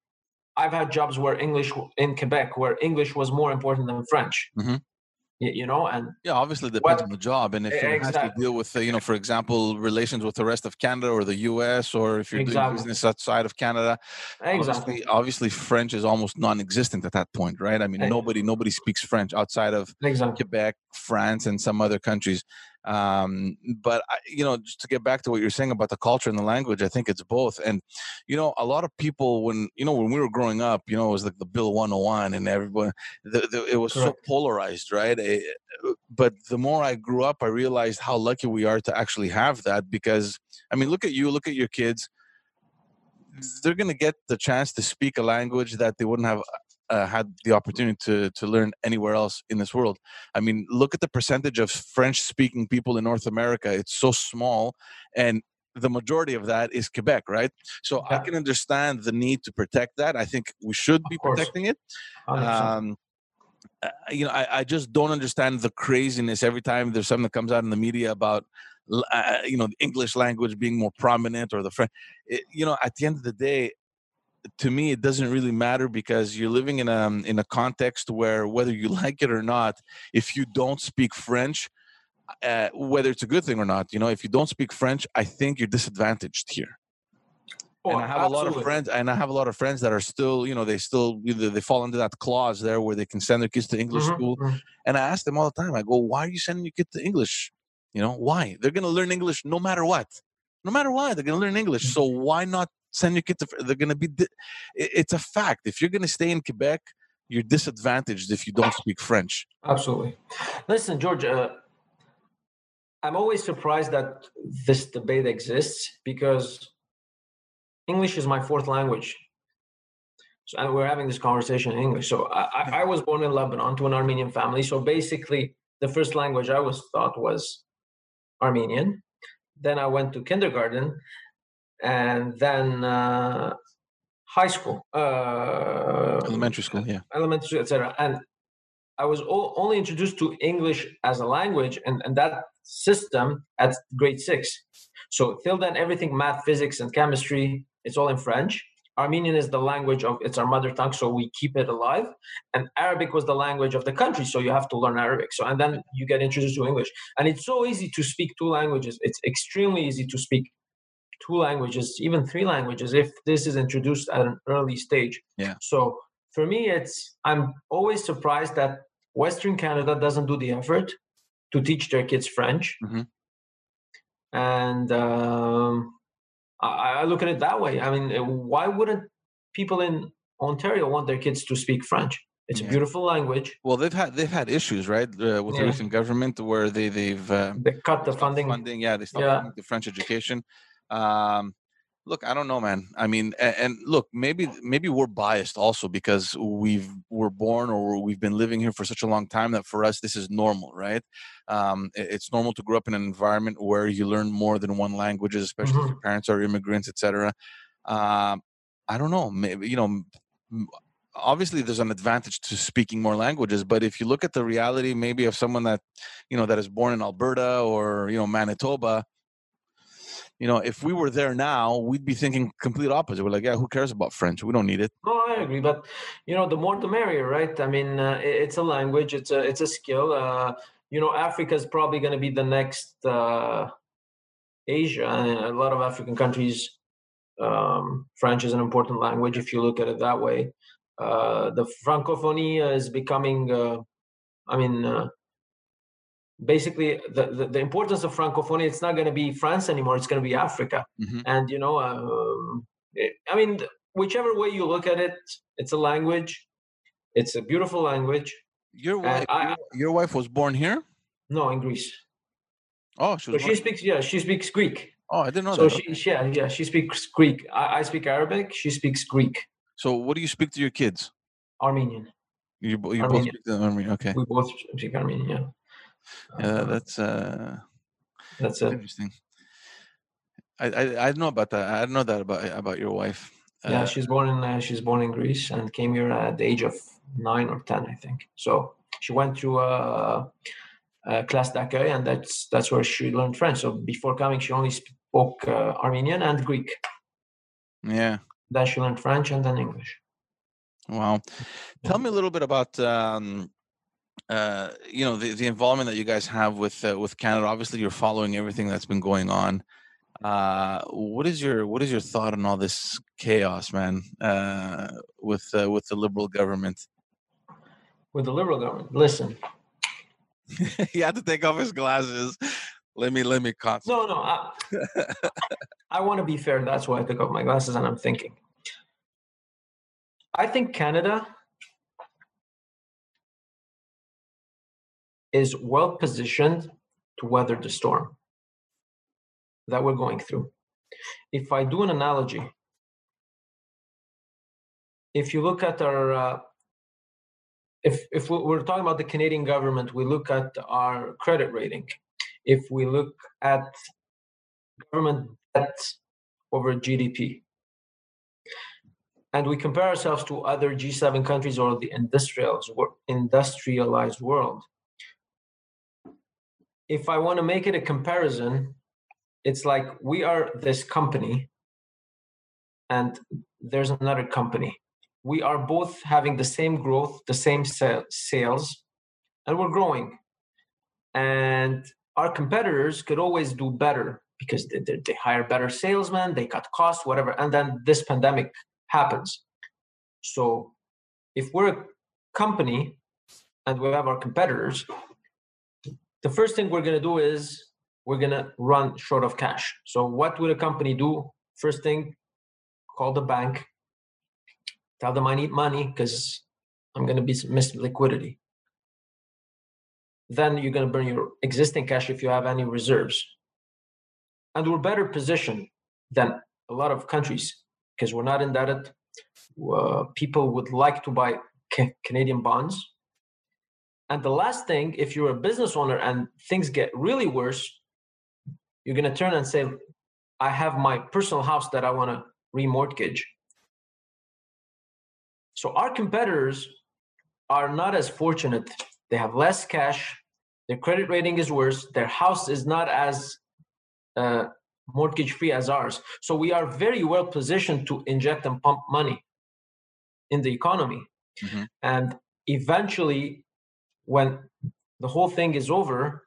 i've had jobs where english in quebec where english was more important than french. Mhm. You know and Yeah, obviously it depends What- on the job, and if it has to deal with, you know, for example, relations with the rest of Canada or the U.S., or if you're doing business outside of Canada, exactly obviously, obviously French is almost non-existent at that point, right? I mean, Eh. nobody nobody speaks French outside of exactly Quebec, France, and some other countries. Um, but I, you know, just to get back to what you're saying about the culture and the language, I think it's both. And you know, a lot of people when you know when we were growing up, you know, it was like the Bill 101, and everyone, the, the, it was so polarized, right? Eh, but the more I grew up, I realized how lucky we are to actually have that. Because I mean, look at you, look at your kids. They're going to get the chance to speak a language that they wouldn't have uh, had the opportunity to to learn anywhere else in this world. I mean, look at the percentage of French speaking people in North America. It's so small, and the majority of that is Quebec, right? So I can understand the need to protect that. I think we should be course. protecting it. Um, uh, you know, I, I just don't understand the craziness every time there's something that comes out in the media about, uh, you know, the English language being more prominent or the French. It, you know, at the end of the day, to me, it doesn't really matter because you're living in a in a context where whether you like it or not, if you don't speak French, uh, whether it's a good thing or not, you know, if you don't speak French, I think you're disadvantaged here Oh, and I have a lot of friends, and I have a lot of friends that are still, you know, they still either they fall into that clause there where they can send their kids to English Mhm, school. mhm. And I ask them all the time, I go, "Why are you sending your kid to English? You know, why? They're going to learn English no matter what, no matter what. They're going to learn English. So why not send your kid to? They're going to be. It's a fact. If you're going to stay in Quebec, you're disadvantaged if you don't speak French. Absolutely. Listen, George, uh, I'm always surprised that this debate exists because English is my fourth language. So and we're having this conversation in English. So I, I was born in Lebanon to an Armenian family. So basically, the first language I was taught was Armenian. Then I went to kindergarten, and then uh, high school, uh, Elementary school, yeah. elementary, etc. And I was o- only introduced to English as a language and, and that system at grade six. So till then, everything math, physics, and chemistry, it's all in French. Armenian is the language of it's our mother tongue, so we keep it alive. And Arabic was the language of the country, so you have to learn Arabic. So and then you get introduced to English, and it's so easy to speak two languages. It's extremely easy to speak two languages, even three languages, if this is introduced at an early stage. Yeah. So for me, it's I'm always surprised that Western Canada doesn't do the effort to teach their kids French. Mhm. And um, I, I look at it that way. I mean, why wouldn't people in Ontario want their kids to speak French? It's Yeah. a beautiful language. Well, they've had they've had issues, right, uh, with the recent government where they they've uh, They cut the funding. funding. Yeah, they stopped Yeah. the French education. Um, look, I don't know, man. I mean, and, and look, maybe maybe we're biased also because we've we're born or we've been living here for such a long time that for us this is normal, right? Um, it- it's normal to grow up in an environment where you learn more than one language, especially if Mhm. your parents are immigrants, etc. Um, I don't know. Maybe you know. Obviously, there's an advantage to speaking more languages, but if you look at the reality, maybe of someone that, you know, that is born in Alberta or you know Manitoba, you know, if we were there now, we'd be thinking complete opposite. We're like, yeah, who cares about French? We don't need it. No, I agree, but you know, the more the merrier, right? I mean, uh, it's a language, it's a it's a skill. Uh, you know, Africa is probably going to be the next uh, Asia, and a lot of African countries, um, French is an important language if you look at it that way. Uh, the francophonie is becoming, uh, I mean. Basically the, the, the importance of francophonie it's not going to be france anymore it's going to be africa Mhm. and you know um, it, i mean whichever way you look at it it's a language it's a beautiful language Your wife, I- your, your wife was born here. no in greece Oh, she so she speaks yeah she speaks greek oh, I didn't know so that. she yeah yeah she speaks greek I, I speak arabic she speaks greek So, what do you speak to your kids? armenian You, you both speak to Armenian. Okay. we both speak armenian yeah Uh, that's uh, that's that's interesting. I, I I know about that. I know that about about your wife. yeah Uh, she's born in uh, she's born in greece and came here at the age of nine or ten i think so she went to a, a class d'accueil and that's that's where she learned french so before coming she only spoke uh, armenian and greek yeah. then she learned french and then english Wow. Tell me a little bit about um, uh, you know the, the involvement that you guys have with uh, with Canada. Obviously, you're following everything that's been going on. Uh, what is your what is your thought on all this chaos, man? Uh, with uh, with the liberal government, with the liberal government listen he had to take off his glasses. Let me let me concentrate. no no i, I want to be fair that's why i took off my glasses and i'm thinking i think canada is well positioned to weather the storm that we're going through. If I do an analogy, if you look at our, uh, if if we- we're talking about the Canadian government, we look at our credit rating. If we look at government debt over GDP, and we compare ourselves to other G7 countries or the industrialized world, if I want to make it a comparison, it's like we are this company and there's another company. We are both having the same growth, the same sales, and we're growing. And our competitors could always do better because they, they, hire better salesmen, they cut costs, whatever. And then this pandemic happens. So if we're a company and we have our competitors, the first thing we're going to do is we're going to run short of cash. So, what would a company do? First thing, call the bank, tell them I need money because I'm going to be missing liquidity. Then you're going to burn your existing cash if you have any reserves. And we're better positioned than a lot of countries because we're not indebted. Uh, people would like to buy ca- Canadian bonds. And the last thing, if you're a business owner and things get really worse, you're going to turn and say, I have my personal house that I want to remortgage. So our competitors are not as fortunate they have less cash, their credit rating is worse, their house is not as uh, mortgage free as ours. So we are very well positioned to inject and pump money in the economy. Mm-hmm. And eventually, when the whole thing is over,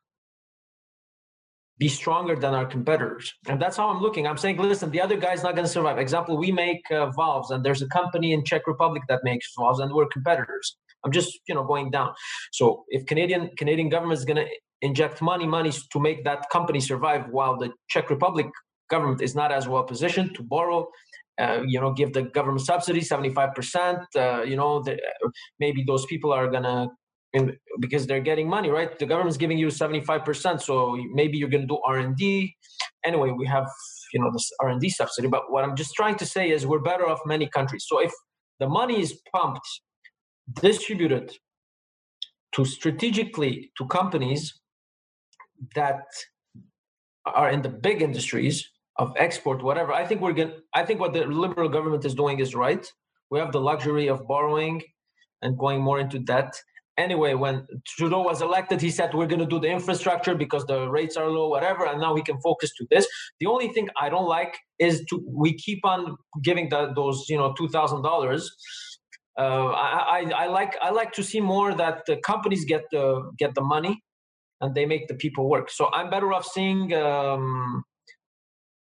be stronger than our competitors. And that's how I'm looking. I'm saying, listen, the other guy's not going to survive. Example, we make uh, valves, and there's a company in Czech Republic that makes valves, and we're competitors. I'm just, you know, going down. So if Canadian Canadian government is going to inject money, money to make that company survive, while the Czech Republic government is not as well positioned to borrow uh, you know, give the government subsidy, 75%. Uh, you know, the, maybe those people are going to, because they're getting money, right? The government's giving you 75%. So maybe you're going to do R&D. Anyway, we have, you know, this R&D subsidy. But what I'm just trying to say is we're better off many countries. So if the money is pumped, distributed to strategically to companies that are in the big industries of export, whatever. I think we're going. I think what the liberal government is doing is right. We have the luxury of borrowing and going more into debt. Anyway, when Trudeau was elected, he said we're going to do the infrastructure because the rates are low, whatever, and now we can focus to this. The only thing I don't like is to we keep on giving the, those you know two thousand dollars. Uh, I, I, I like I like to see more that the companies get the get the money and they make the people work. So I'm better off seeing um,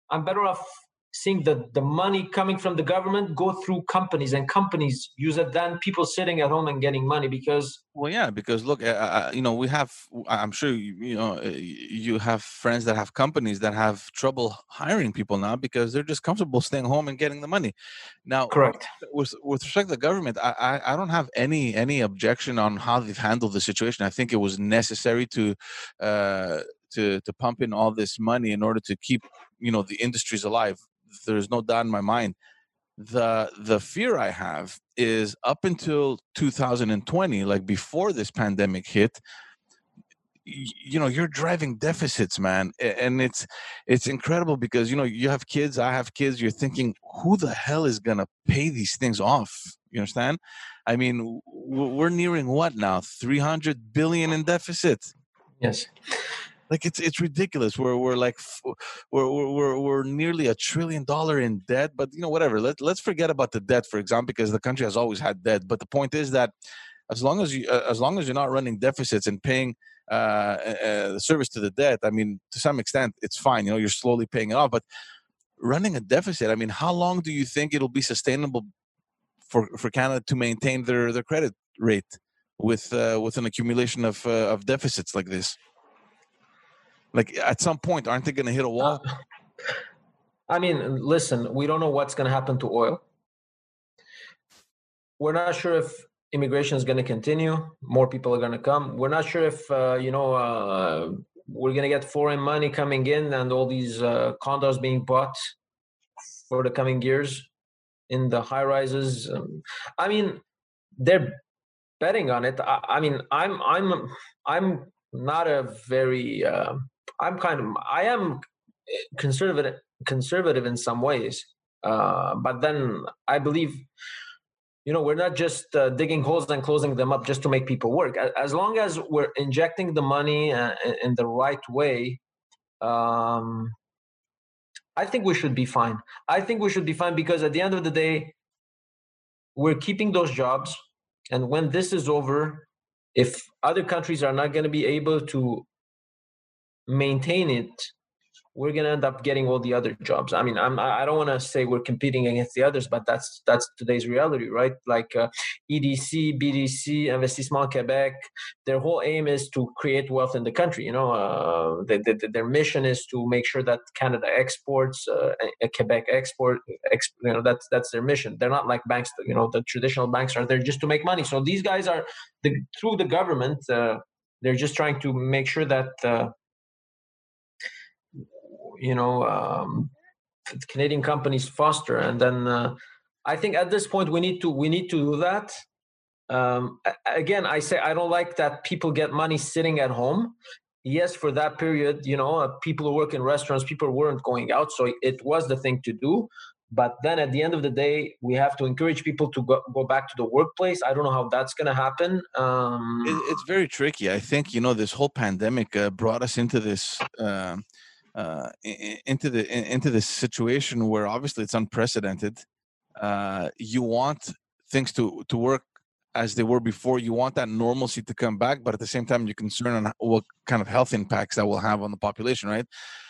I'm better off seeing the, the money coming from the government go through companies and companies use it than people sitting at home and getting money because well yeah because look uh, you know we have i'm sure you, you know uh, you have friends that have companies that have trouble hiring people now because they're just comfortable staying home and getting the money. Now correct. with with respect to the government i i, I don't have any any objection on how they've handled the situation. I think it was necessary to uh to to pump in all this money in order to keep you know the industries alive there's no doubt in my mind. The the fear i have is up until 2020 like before this pandemic hit you know you're driving deficits man and it's it's incredible because you know you have kids i have kids you're thinking who the hell is to pay these things off? You understand? I mean we're nearing what now? 300 billion in deficit yes like it's it's ridiculous. We're we're like we're we're we're nearly a trillion dollar in debt. But you know whatever. Let let's forget about the debt for example, because the country has always had debt. But the point is that as long as you as long as you're not running deficits and paying uh, uh, service to the debt, I mean to some extent it's fine. You know you're slowly paying it off, but running a deficit. I mean, how long do you think it'll be sustainable for for Canada to maintain their their credit rate with uh, with an accumulation of uh, of deficits like this? Like at some point, aren't they going to hit a wall? Uh, I mean, listen, we don't know what's going to happen to oil. We're not sure if immigration is going to continue. More people are going to come. We're not sure if uh, you know uh, we're going to get foreign money coming in and all these uh, condos being bought for the coming years in the high rises. Um, I mean, they're betting on it. I, I, mean, I'm I'm I'm not a very uh, I'm kind of I am conservative conservative in some ways, uh, but then I believe you know we're not just uh, digging holes and closing them up just to make people work. As long as we're injecting the money uh, in the right way. Um, I think we should be fine. I think we should be fine because at the end of the day, we're keeping those jobs. And when this is over, if other countries are not going to be able to maintain it we're going to end up getting all the other jobs. I mean, I'm, I don't want to say we're competing against the others, but that's that's today's reality, right? Like uh, EDC, BDC, Investissement Quebec, their whole aim is to create wealth in the country. You know, uh, they, they, their mission is to make sure that Canada exports, uh, Quebec export. Exp, you know, that's that's their mission. They're not like banks. You know, the traditional banks are there just to make money. So these guys are the, through the government. Uh, they're just trying to make sure that uh, you know um, Canadian companies foster, and then uh, I think at this point we need to we need to do that. Um, again, I say I don't like that people get money sitting at home. Yes, for that period, you know, uh, people who work in restaurants, people weren't going out, so it was the thing to do. but then at the end of the day we have to encourage people to go, go back to the workplace i don't know how that's going to happen um, it, it's very tricky i think you know this whole pandemic uh, brought us into this uh, into the into this situation where obviously it's unprecedented uh, you want things to to work as they were before. You want that normalcy to come back, but at the same time, you're concerned on what kind of health impacts that will have on the population, right?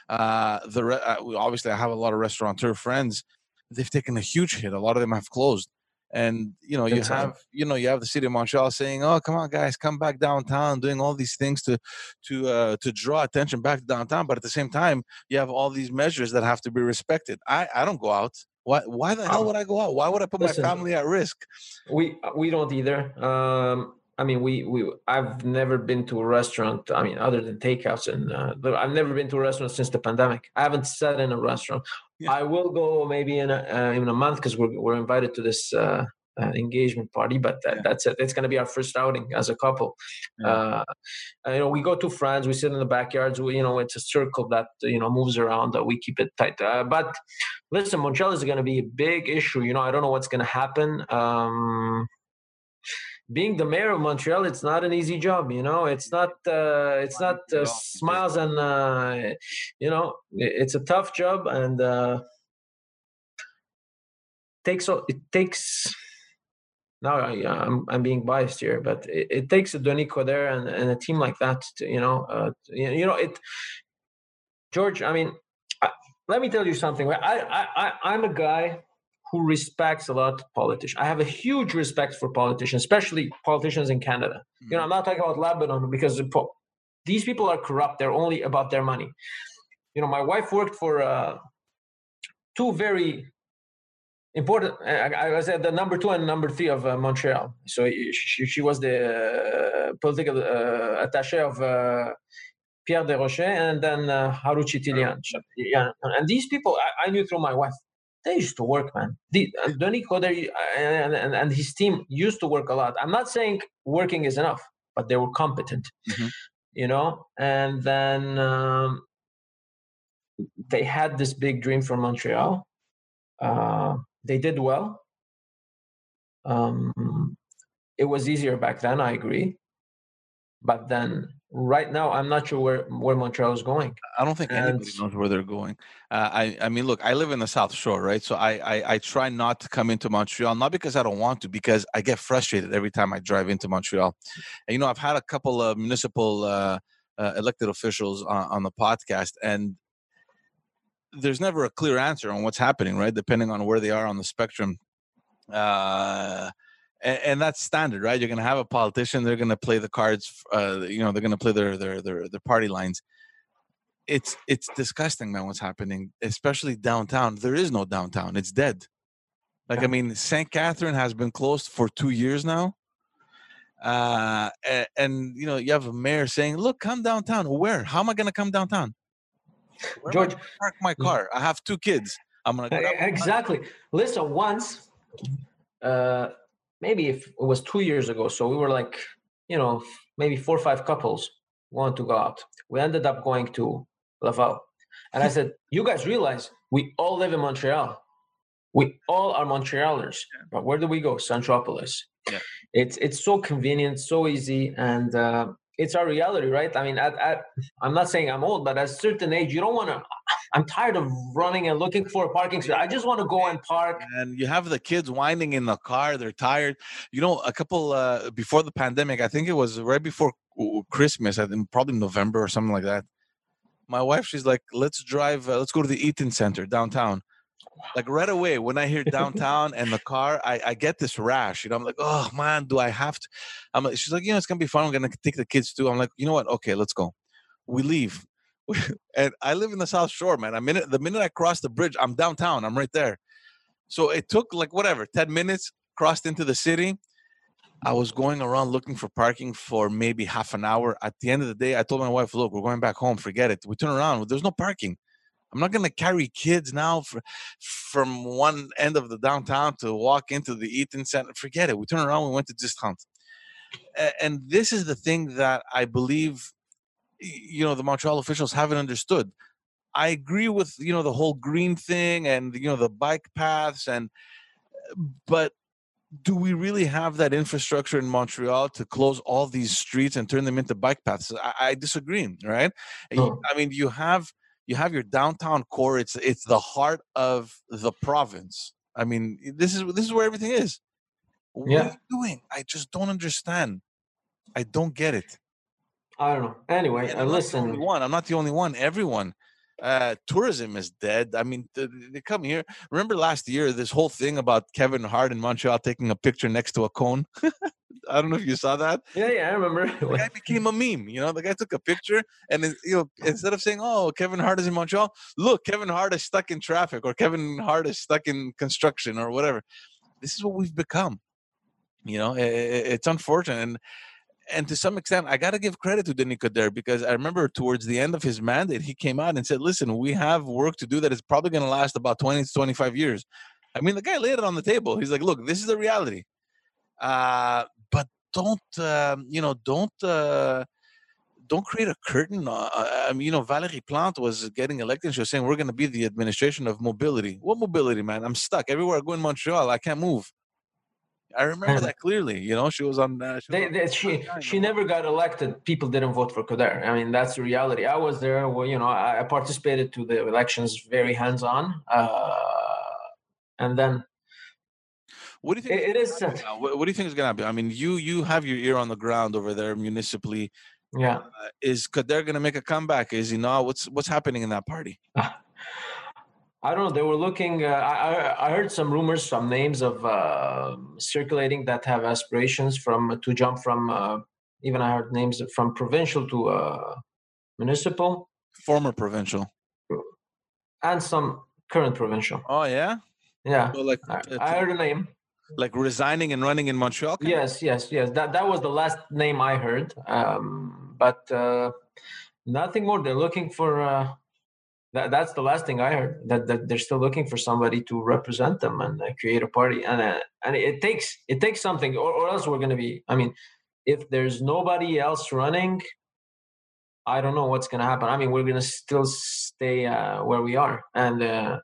Uh, the re- uh, obviously, I have a lot of restaurateur friends. They've taken a huge hit. A lot of them have closed, and you know, you have you know, you have the city of Montreal saying, "Oh, come on, guys, come back downtown," doing all these things to to uh, to draw attention back to downtown. But at the same time, you have all these measures that have to be respected. I I don't go out. Why? Why the hell would I go out? Why would I put listen, my family at risk? We we don't either. Um, I mean, we we I've never been to a restaurant. I mean, other than takeouts, and uh, I've never been to a restaurant since the pandemic. I haven't sat in a restaurant. Yeah. I will go maybe in a uh, in a month because we're we're invited to this uh, uh, engagement party, but that, yeah. that's it. It's going to be our first outing as a couple. Yeah. Uh, you know, we go to friends, we sit in the backyards. We, you know, it's a circle that you know moves around. That we keep it tight. Uh, but listen, Montreal is going to be a big issue. You know, I don't know what's going to happen. Um, being the mayor of Montreal, it's not an easy job. You know, it's not. Uh, it's not uh, smiles and uh, you know, it's a tough job and uh, takes it takes now I, am I'm, I'm being biased here, but it, it takes a Denis Coderre and, and a team like that to, you know, uh, you know, it, George, I mean, I, let me tell you something. I, I, I, I'm a guy who respects a lot of politicians. I have a huge respect for politicians, especially politicians in Canada. Mm-hmm. You know, I'm not talking about Lebanon because these people are corrupt. They're only about their money. You know, my wife worked for uh, two very important. I, I was at the number two and number three of uh, Montreal. So she, she was the uh, political uh, attaché of uh, Pierre Desrochers and then uh, Harout Chitilian. Yeah, and these people I, I, knew through my wife. They used to work, man. The, uh, Denis Coderre and, and, and, his team used to work a lot. I'm not saying working is enough, but they were competent, mm-hmm. you know. And then um, they had this big dream for Montreal. Uh, they did well. Um, it was easier back then, I agree. But then right now, I'm not sure where, where Montreal is going. I don't think and, anybody knows where they're going. Uh, I, I mean, look, I live in the South Shore, right? So I, I, I try not to come into Montreal, not because I don't want to, because I get frustrated every time I drive into Montreal. And, you know, I've had a couple of municipal uh, uh, elected officials on, on the podcast, and there's never a clear answer on what's happening, right? Depending on where they are on the spectrum. Uh, and, and that's standard, right? You're going to have a politician; they're going to play the cards. Uh, you know, they're going to play their, their their their party lines. It's it's disgusting, man. What's happening, especially downtown? There is no downtown; it's dead. Like I mean, St. Catherine has been closed for two years now. Uh, and, and you know, you have a mayor saying, "Look, come downtown." Where? How am I going to come downtown? Where George, park my car. I have two kids. I'm gonna exactly. Listen, once, uh, maybe if it was two years ago, so we were like, you know, maybe four or five couples wanted to go out. We ended up going to Laval, and I said, "You guys realize we all live in Montreal. We all are Montrealers, but where do we go? Centropolis. Yeah. It's it's so convenient, so easy, and uh, it's our reality, right? I mean, at, at, I'm not saying I'm old, but at a certain age, you don't want to. I'm tired of running and looking for a parking spot. I just want to go and park. And you have the kids whining in the car; they're tired. You know, a couple uh, before the pandemic, I think it was right before Christmas. I think probably November or something like that. My wife, she's like, "Let's drive. Uh, let's go to the Eaton Center downtown." Like right away when I hear downtown and the car, I, I get this rash. You know, I'm like, oh man, do I have to? I'm like, she's like, you know, it's gonna be fun. I'm gonna take the kids too. I'm like, you know what? Okay, let's go. We leave, and I live in the South Shore, man. I minute the minute I cross the bridge, I'm downtown. I'm right there. So it took like whatever, ten minutes. Crossed into the city. I was going around looking for parking for maybe half an hour. At the end of the day, I told my wife, "Look, we're going back home. Forget it." We turn around. There's no parking. I'm not going to carry kids now for, from one end of the downtown to walk into the Eaton Center. Forget it. We turned around. We went to just hunt. And this is the thing that I believe, you know, the Montreal officials haven't understood. I agree with you know the whole green thing and you know the bike paths and but do we really have that infrastructure in Montreal to close all these streets and turn them into bike paths? I, I disagree, right? No. I mean, you have you have your downtown core. It's it's the heart of the province. I mean, this is this is where everything is. What are Yeah. you doing? I just don't understand. I don't get it. I don't know. Anyway, And uh, I'm not the only listen. one. I'm not the only one. Everyone. Uh, tourism is dead. I mean, th- they come here. Remember last year, this whole thing about Kevin Hart in Montreal taking a picture next to a cone. I don't know if you saw that. Yeah, yeah, I remember. The guy became a meme. You know, the guy took a picture, and you know, instead of saying, "Oh, Kevin Hart is in Montreal," look, Kevin Hart is stuck in traffic, or Kevin Hart is stuck in construction, or whatever. This is what we've become. You know, i- i- it's unfortunate, and and to some extent, I got to give credit to Denis Coderre because I remember towards the end of his mandate, he came out and said, "Listen, we have work to do that is probably going to last about twenty to twenty-five years." I mean, the guy laid it on the table. He's like, "Look, this is the reality, uh, don't um, you know? Don't." Uh, don't create a curtain. Uh, I mean, you know, Valerie Plante was getting elected. She was saying, "We're going to be the administration of mobility." What mobility, man? I'm stuck everywhere I go in Montreal. I can't move. I remember that clearly. You know, she was on. Uh, she, They, they, she she never got elected. People didn't vote for Coderre. I mean, that's the reality. I was there. Well, you know, I, I participated to the elections very hands on, uh, and then What do you think? it, it is. What, what do you think is going to happen? I mean, you you have your ear on the ground over there municipally. Yeah. Uh, is Coderre going to make a comeback? Is he not? What's what's happening in that party? I don't know. They were looking. Uh, I, I heard some rumors, some names of uh, circulating that have aspirations from to jump from. Uh, even I heard names from provincial to uh, municipal, Former provincial. and some current provincial. Oh yeah. Yeah, So like I, I heard a name. Like resigning and running in Montreal. Yes, yes, yes. That that was the last name I heard. Um, but uh, nothing more. They're looking for. Uh, that that's the last thing I heard. That that they're still looking for somebody to represent them and uh, create a party. And uh, and it takes it takes something, or, or else we're going to be. I mean, if there's nobody else running, I don't know what's going to happen. I mean, we're going to still stay uh, where we are, and uh,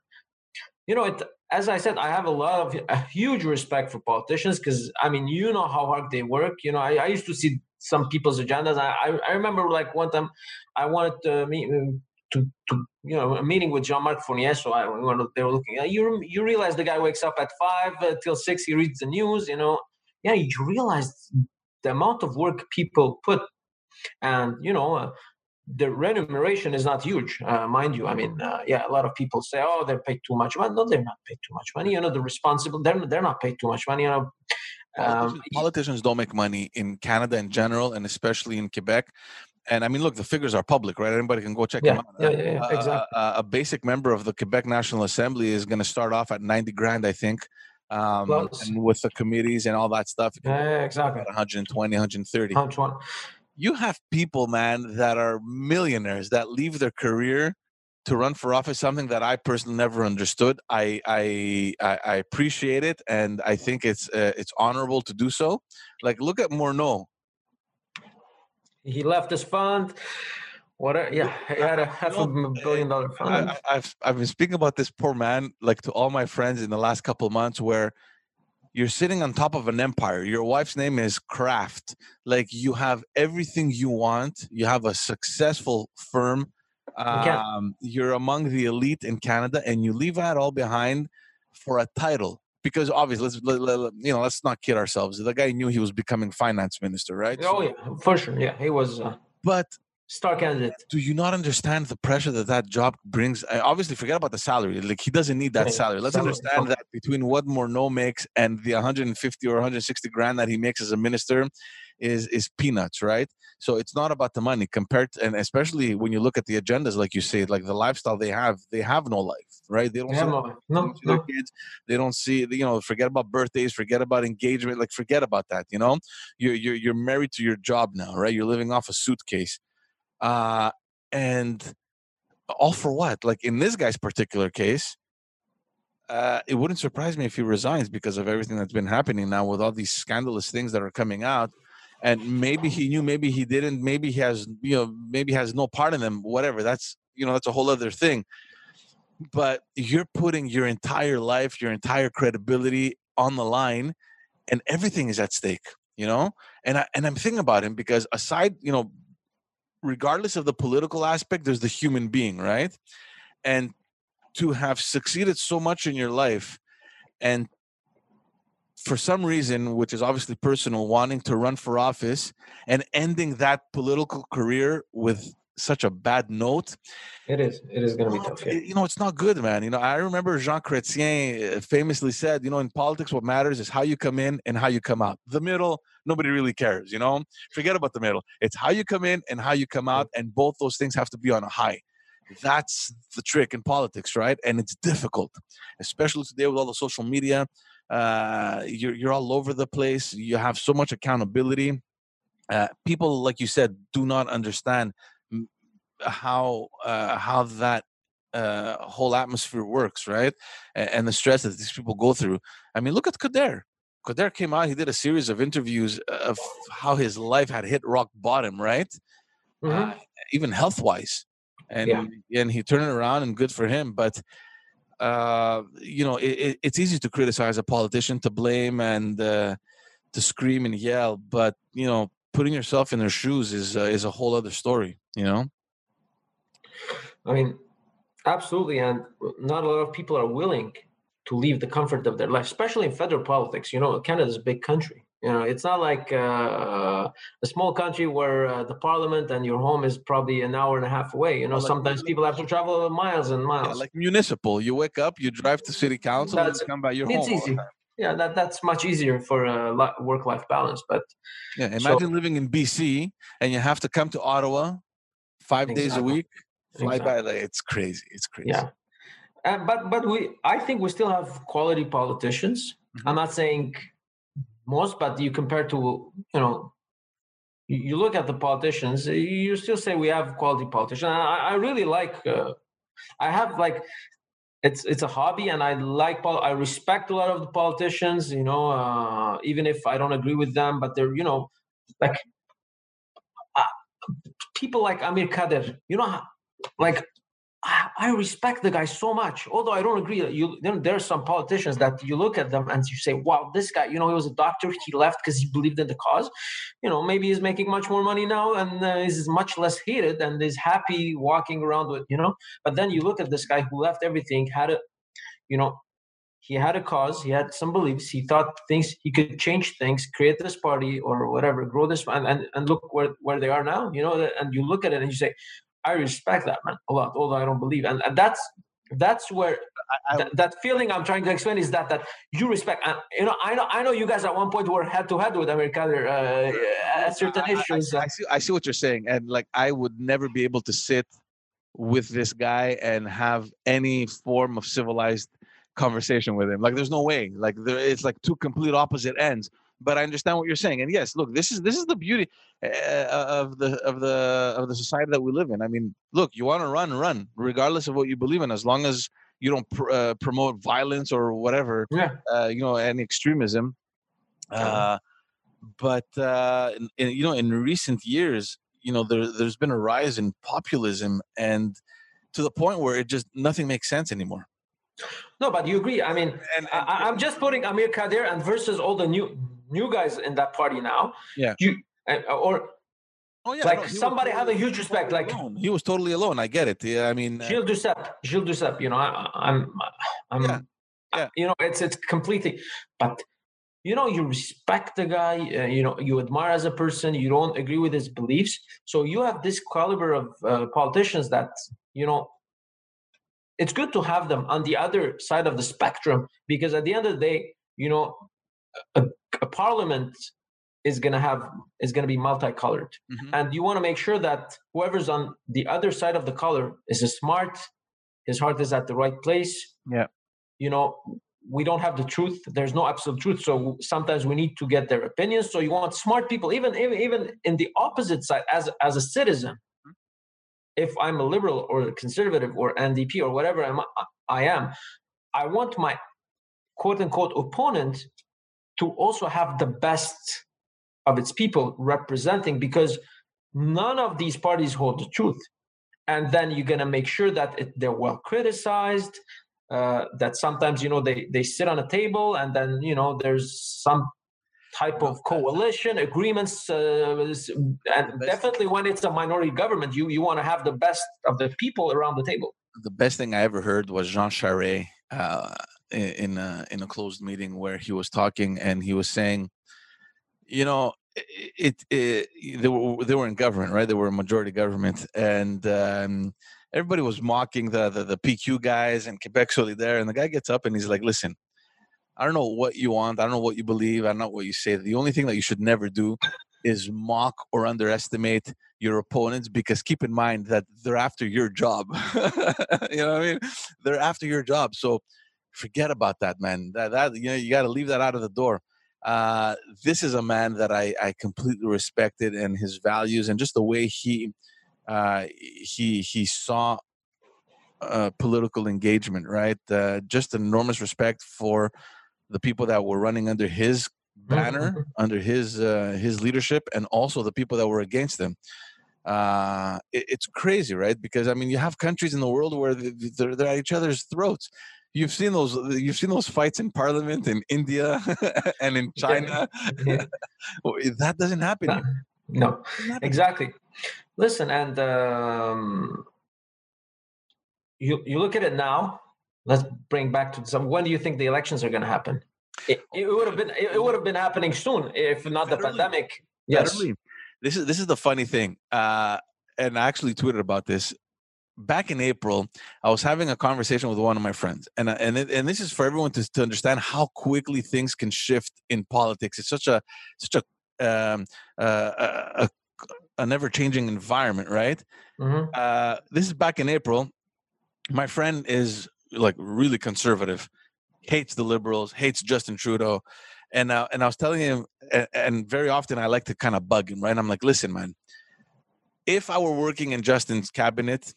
you know it as I said, I have a lot of a huge respect for politicians because I mean, you know how hard they work. You know, I, I used to see some people's agendas. I, I, remember like one time I wanted to meet to, to you know a meeting with Jean-Marc Fournier. So I they were looking, you you realize the guy wakes up at five uh, till six. He reads the news. You know, yeah, you realize the amount of work people put, and you know. Uh, the remuneration is not huge, uh, mind you. I mean, uh, yeah, a lot of people say, "Oh, they're paid too much." money." no, they're not paid too much money. You know, the responsible they're they're not paid too much money. You know, Politicians, um, politicians don't make money in Canada in general, and especially in Quebec. And I mean, look, the figures are public, right? Anybody can go check yeah, them out. yeah, yeah, yeah, Uh, exactly. uh, a basic member of the Quebec National Assembly is going to start off at 90 grand, I think. Um, and with the committees and all that stuff, Yeah, exactly. about 120, 130. Antoine. You have people, man, that are millionaires that leave their career to run for office. Something that I personally never understood. I I I, I appreciate it, and I think it's uh, it's honorable to do so. Like, look at Morneau. He left his fund. What? A, Yeah, he had a half a billion dollar I, fund. I- I've I've been speaking about this poor man like to all my friends in the last couple of months where you're sitting on top of an empire. Your wife's name is Kraft. Like you have everything you want. You have a successful firm. Um, you're among the elite in Canada, and you leave that all behind for a title. Because obviously, let's let, let- you know, let's not kid ourselves. The guy knew he was becoming finance minister, right? Oh yeah, for sure. Yeah, he was a But star candidate. do you not understand the pressure that that job brings? I obviously, forget about the salary. Like he doesn't need that Yeah, salary. Let's salary, understand that between what Morneau makes and the 150 or 160 grand that he makes as a minister is is peanuts, right? So it's not about the money compared, to, and especially when you look at the agendas, like you say, like the lifestyle they have, they have no life, right? They don't Yeah, see no, no, see no. kids. They don't see, you know, forget about birthdays, forget about engagement, like forget about that. You know, you're you're you're married to your job now, right? You're living off a suitcase, uh, and all for what? Like in this guy's particular case, uh, it wouldn't surprise me if he resigns because of everything that's been happening now with all these scandalous things that are coming out. And maybe he knew, maybe he didn't, maybe he has, you know, maybe has no part in them. Whatever. That's you know that's a whole other thing but you're putting your entire life your entire credibility on the line and everything is at stake you know and i and i'm thinking about him because aside you know regardless of the political aspect there's the human being right? And to have succeeded so much in your life and for some reason which is obviously personal wanting to run for office and ending that political career with such a bad note. It is. It is going to be tough. Yeah. You know, it's not good, man. You know, I remember Jean Chrétien uh, famously said, you know, in politics, what matters is how you come in and how you come out. The middle, nobody really cares. You know, forget about the middle. It's how you come in and how you come out, and both those things have to be on a high. That's the trick in politics, right? And it's difficult, especially today with all the social media. Uh, you're you're all over the place. You have so much accountability. Uh, people, like you said, do not understand how uh, how that uh, whole atmosphere works, right? And, and, the stress that these people go through. I mean, look at Coderre. Coderre came out. He did a series of interviews of how his life had hit rock bottom, right? Mm-hmm. Uh, even health wise, and yeah. and he turned it around, and good for him. But uh, you know, it, it's easy to criticize a politician, to blame, and uh, to scream and yell. But you know, putting yourself in their shoes is uh, is a whole other story. You know. I mean, absolutely, and not a lot of people are willing to leave the comfort of their life, especially in federal politics. You know, Canada's a big country. You know, it's not like uh, a small country where uh, the parliament and your home is probably an hour and a half away. You know, like, sometimes people have to travel miles and miles. Yeah, like municipal, you wake up, you drive to city council, that's, and come by your it's home. Easy. Yeah, that that's much easier for a work-life balance. But yeah, imagine so, living in BC and you have to come to Ottawa five exactly. days a week fly by like it's crazy it's crazy. Yeah. Uh, but but we i think we still have quality politicians. Mm-hmm. i'm not saying most but you compare to you know you look at the politicians you still say we have quality politicians. I, I really like uh, i have like it's it's a hobby and i like i respect a lot of the politicians you know uh, even if i don't agree with them but they're you know like uh, people like amir khadir you know like I respect the guy so much, although I don't agree. You, you know, there are some politicians that you look at them and you say, "Wow, this guy, you know, he was a doctor. He left because he believed in the cause. You know, maybe he's making much more money now and uh, is much less hated and is happy walking around with, you know." But then you look at this guy who left everything, had a, you know, he had a cause, he had some beliefs, he thought things he could change things, create this party or whatever, grow this, and and, and look where where they are now. You know, and you look at it and you say, I respect that man a lot, although I don't believe, and, and that's that's where I, I, th- that feeling I'm trying to explain is that that you respect. And, you know, I know I know you guys at one point were head to head with America uh, at certain I, issues. I, see, I see what you're saying, and like I would never be able to sit with this guy and have any form of civilized conversation with him. Like, there's no way. Like, there, it's like two complete opposite ends but I understand what you're saying. And yes, look, this is this is the beauty uh, of the of the of the society that we live in. I mean, look, you want to run, run, regardless of what you believe in, as long as you don't pr- uh, promote violence or whatever, yeah. uh, you know, any extremism. Uh, but uh, in, in, you know, in recent years, you know, there there's been a rise in populism, and to the point where it just nothing makes sense anymore. No, but you agree. I mean, and, and I, am just putting Amir Khadir and versus all the new new guys in that party now. Yeah. You or Oh yeah, like no, somebody totally, a huge respect. Like alone. he was totally alone. I get it. Yeah, I mean, uh Gilles Duceppe, Gilles Duceppe. You know, I, am I'm, I'm, yeah. yeah. you know, it's it's completely. But you know, you respect the guy. Uh, you know, you admire as a person. You don't agree with his beliefs. So you have this caliber of uh, politicians that you know. It's good to have them on the other side of the spectrum because at the end of the day, you know, a, a parliament is going to have is going to be multicolored. Mm-hmm. and you want to make sure that whoever's on the other side of the color is smart his heart is at the right place. Yeah. You know we don't have the truth. There's no absolute truth. So sometimes we need to get their opinions so you want smart people even even, even in the opposite side as as a citizen. Mm-hmm. if i'm a liberal or a conservative or ndp or whatever I'm, i am i want my quote unquote opponent to also have the best of its people representing because none of these parties hold the truth. And then you're going to make sure that it, they're well criticized uh, that sometimes you know they they sit on a table and then you know there's some type of coalition agreements uh, and definitely when it's a minority government you you want to have the best of the people around the table. The best thing i ever heard was jean charest uh, in a in a closed meeting where he was talking and he was saying you know it, it, it, they were they were in government, right? They were a majority government, and um, everybody was mocking the, the, the PQ guys and Quebec Solidaire. And the guy gets up and he's like, "Listen, I don't know what you want. I don't know what you believe. I don't know what you say. The only thing that you should never do is mock or underestimate your opponents because keep in mind that they're after your job. you know what I mean? They're after your job. So forget about that, man. That that you know you got to leave that out of the door uh, this is a man that I, I completely respected and his values and just the way he uh, he he saw uh, political engagement, right? Uh, just enormous respect for the people that were running under his banner, mm-hmm. under his uh, his leadership, and also the people that were against him. Uh, it, it's crazy, right? Because I mean, you have countries in the world where they're, they're at each other's throats you've seen those you've seen those fights in parliament in india and in china? Yeah. that doesn't happen no, no. Happen. exactly. Listen and um, you you look at it now let's bring back to some when do you think the elections are going to happen? It, it would have been it, would have been happening soon if not the pandemic. Yes. This is this is the funny thing uh, and i actually tweeted about this back in April, I was having a conversation with one of my friends, and uh, and and this is for everyone to, to understand how quickly things can shift in politics. It's such a such a um, uh, a, a, a never changing environment, right? Mm-hmm. Uh, this is back in April. My friend is like really conservative, hates the liberals, hates Justin Trudeau, and uh, and I was telling him, and, and very often I like to kind of bug him, right? I'm like, listen, man. If I were working in Justin's cabinet,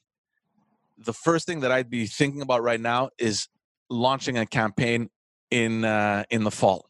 the first thing that I'd be thinking about right now is launching a campaign in uh, in the fall.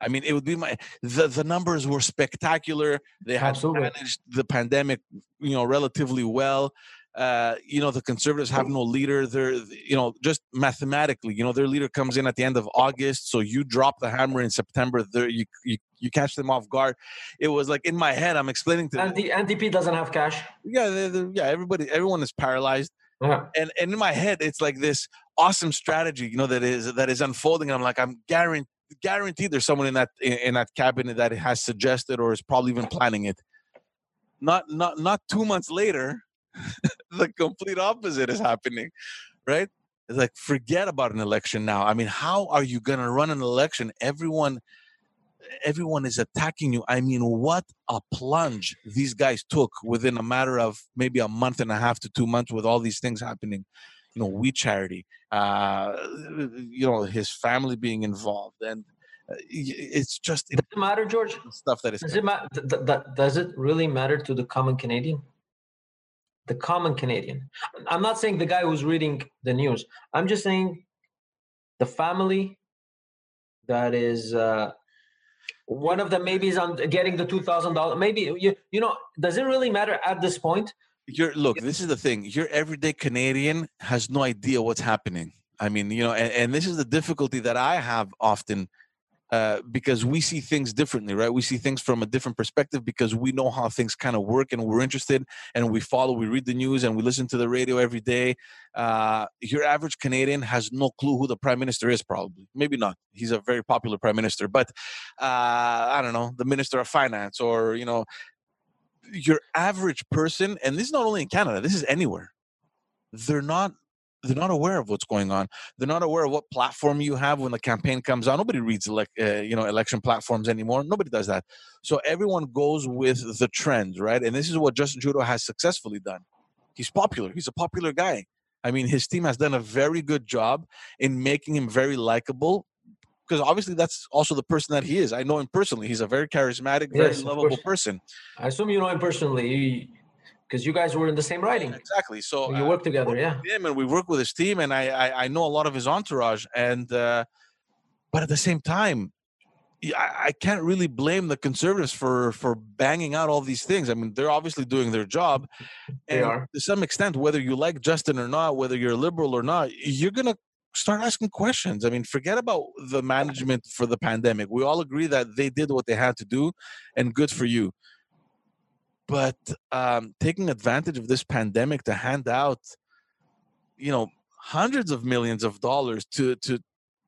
I mean, it would be my the the numbers were spectacular. They had Absolutely. managed the pandemic, you know, relatively well. Uh, you know, the conservatives have no leader. They're, you know, just mathematically, you know, their leader comes in at the end of August. So you drop the hammer in September. There, you, you you catch them off guard. It was like in my head, I'm explaining to and the NDP doesn't have cash. Yeah, they're, they're, yeah. Everybody, everyone is paralyzed. Uh-huh. And and in my head, it's like this awesome strategy, you know, that is that is unfolding. I'm like, I'm guaranteed guaranteed there's someone in that in, in that cabinet that has suggested or is probably even planning it. Not not not two months later, the complete opposite is happening, right? It's like forget about an election now. I mean, how are you to run an election? Everyone everyone is attacking you. I mean, what a plunge these guys took within a matter of maybe a month and a half to two months with all these things happening. You know, we charity, uh, you know, his family being involved, and uh, it's just does it matter, George? Stuff that is does it matter? Th- th- does it really matter to the common Canadian? The common Canadian. I'm not saying the guy who's reading the news. I'm just saying the family that is uh, one of them maybe is on getting the two thousand dollars. Maybe you you know does it really matter at this point? You're look. This is the thing. Your everyday Canadian has no idea what's happening. I mean, you know, and, and this is the difficulty that I have often uh, because we see things differently, right? We see things from a different perspective because we know how things kind of work and we're interested and we follow, we read the news and we listen to the radio every day. Uh, your average Canadian has no clue who the prime minister is, probably. Maybe not. He's a very popular prime minister, but uh, I don't know, the minister of finance or, you know, your average person, and this is not only in Canada, this is anywhere. They're not they're not aware of what's going on. They're not aware of what platform you have when the campaign comes out. Nobody reads elect, uh, you know election platforms anymore. Nobody does that. So everyone goes with the trends, right? And this is what Justin Trudeau has successfully done. He's popular. He's a popular guy. I mean, his team has done a very good job in making him very likable. Because obviously, that's also the person that he is. I know him personally. He's a very charismatic, very yes, lovable person. I assume you know him personally because you guys were in the same riding. Exactly. So you uh, work together, yeah. Him and we work with his team, and I, I, I know a lot of his entourage, and uh, but at the same time, I, I can't really blame the conservatives for for banging out all these things. I mean, they're obviously doing their job, They and are. to some extent, whether you like Justin or not, whether you're liberal or not, you're gonna start asking questions. I mean, forget about the management for the pandemic. We all agree that they did what they had to do, and good for you. But um, taking advantage of this pandemic to hand out, you know, hundreds of millions of dollars to to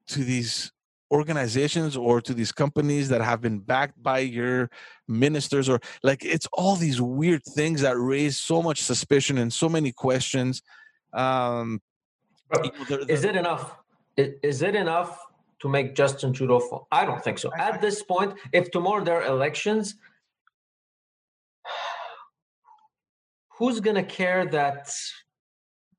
to these organizations or to these companies that have been backed by your ministers or like it's all these weird things that raise so much suspicion and so many questions um you know, there- Is there- it enough? Is it enough to make Justin Trudeau fall? I don't think so. At this point, if tomorrow there are elections, who's gonna care that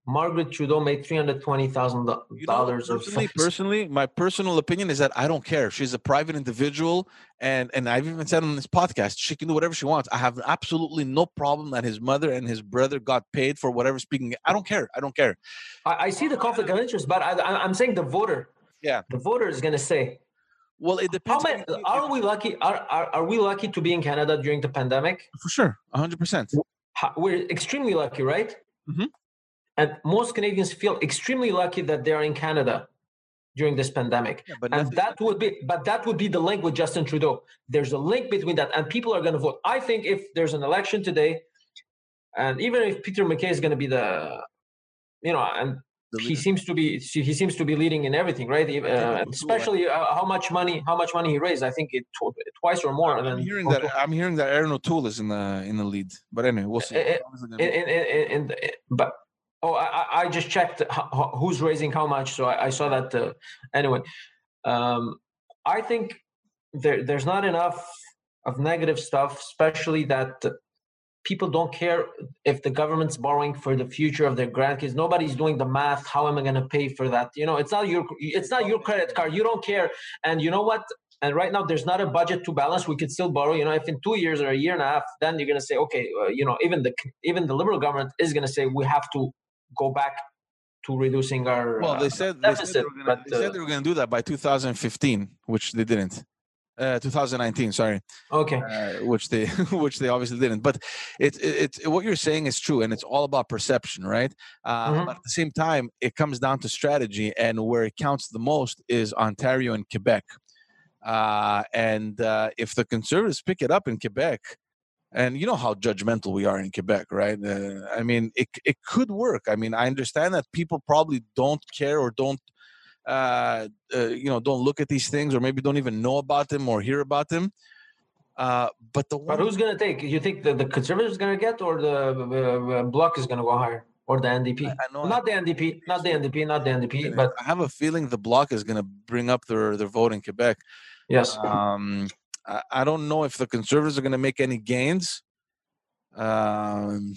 Margaret Trudeau made three hundred twenty thousand you know, dollars personally, something? personally my personal opinion is that i don't care she's a private individual and and i've even said on this podcast she can do whatever she wants i have absolutely no problem that his mother and his brother got paid for whatever speaking i don't care i don't care I, I see the conflict of interest, but I, I, I'm saying the voter. Yeah. The voter is gonna say, well it "How depends many? Are we lucky? Are, are are we lucky to be in Canada during the pandemic? for sure 100% Ho- We're extremely lucky, right? Mhm. And most Canadians feel extremely lucky that they are in Canada during this pandemic. Yeah, but and that would be but that would be the link with justin trudeau there's a link between that and people are going to vote i think if there's an election today and even if peter mackay is going to be the you know and he seems to be he seems to be leading in everything right uh, especially uh, how much money how much money he raised i think it tw- twice or more I'm than hearing O'Toole. that. I'm hearing that Erin O'Toole is in the in the lead. But anyway, we'll see. Eh, eh, in the, but oh I, I- just checked ho- ho- who's raising how much so i, I saw that uh, anyway um, i think there, there's not enough of negative stuff especially that uh, people don't care if the government's borrowing for the future of their grandkids. Nobody's doing the math. How am i going to pay for that? You know it's not your it's not your credit card. You don't care. And you know what? And right now there's not a budget to balance. We could still borrow you know if in two years or a year and a half then you're going to say okay uh, you know even the even the liberal government is going to say we have to go back to reducing our well, uh, they said they said they deficit, were gonna, but, they said uh, they were going to do that by 2015, which they didn't. Uh, 2019, sorry. okay uh, which they which they obviously didn't. But it's it's what you're saying is true, and it's all about perception, right? Uh, Mhm. But at the same time, it comes down to strategy, and where it counts the most is Ontario and Quebec. Uh, and uh, if the Conservatives pick it up in Quebec, and you know how judgmental we are in Quebec, right? Uh, I mean, it it could work. I mean, I understand that people probably don't care or don't uh, uh, you know don't look at these things or maybe don't even know about them or hear about them uh, but the but who's going to take you think the, the conservatives going to get or the uh, uh, is going to go higher or the ndp I, I know not the ndp not the ndp not the ndp but I have a feeling the bloc is going to bring up their their vote in Quebec. yes Um, I, I don't know if the conservatives are going to make any gains. Um,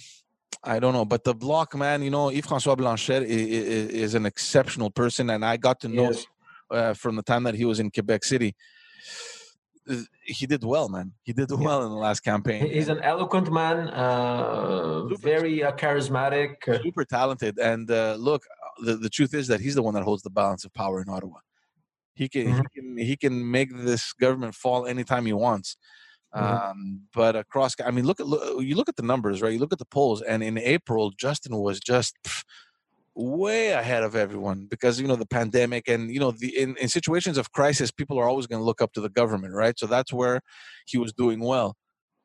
I don't know, but the bloc, man, you know, Yves François Blanchet is, is an exceptional person, and I got to know yes. uh, from the time that he was in Quebec City. He did well, man. He did well in the last campaign. He's an eloquent man uh, very uh, charismatic super talented. And uh, look, the, the truth is that he's the one that holds the balance of power in Ottawa. He can Mhm. he can he can make this government fall anytime he wants. Mhm. Um, but across, I mean, look at look, you look at the numbers, right? You look at the polls, and in April, Justin was just pff, way ahead of everyone because you know the pandemic and you know the in, in situations of crisis, people are always going to look up to the government, right? So that's where he was doing well.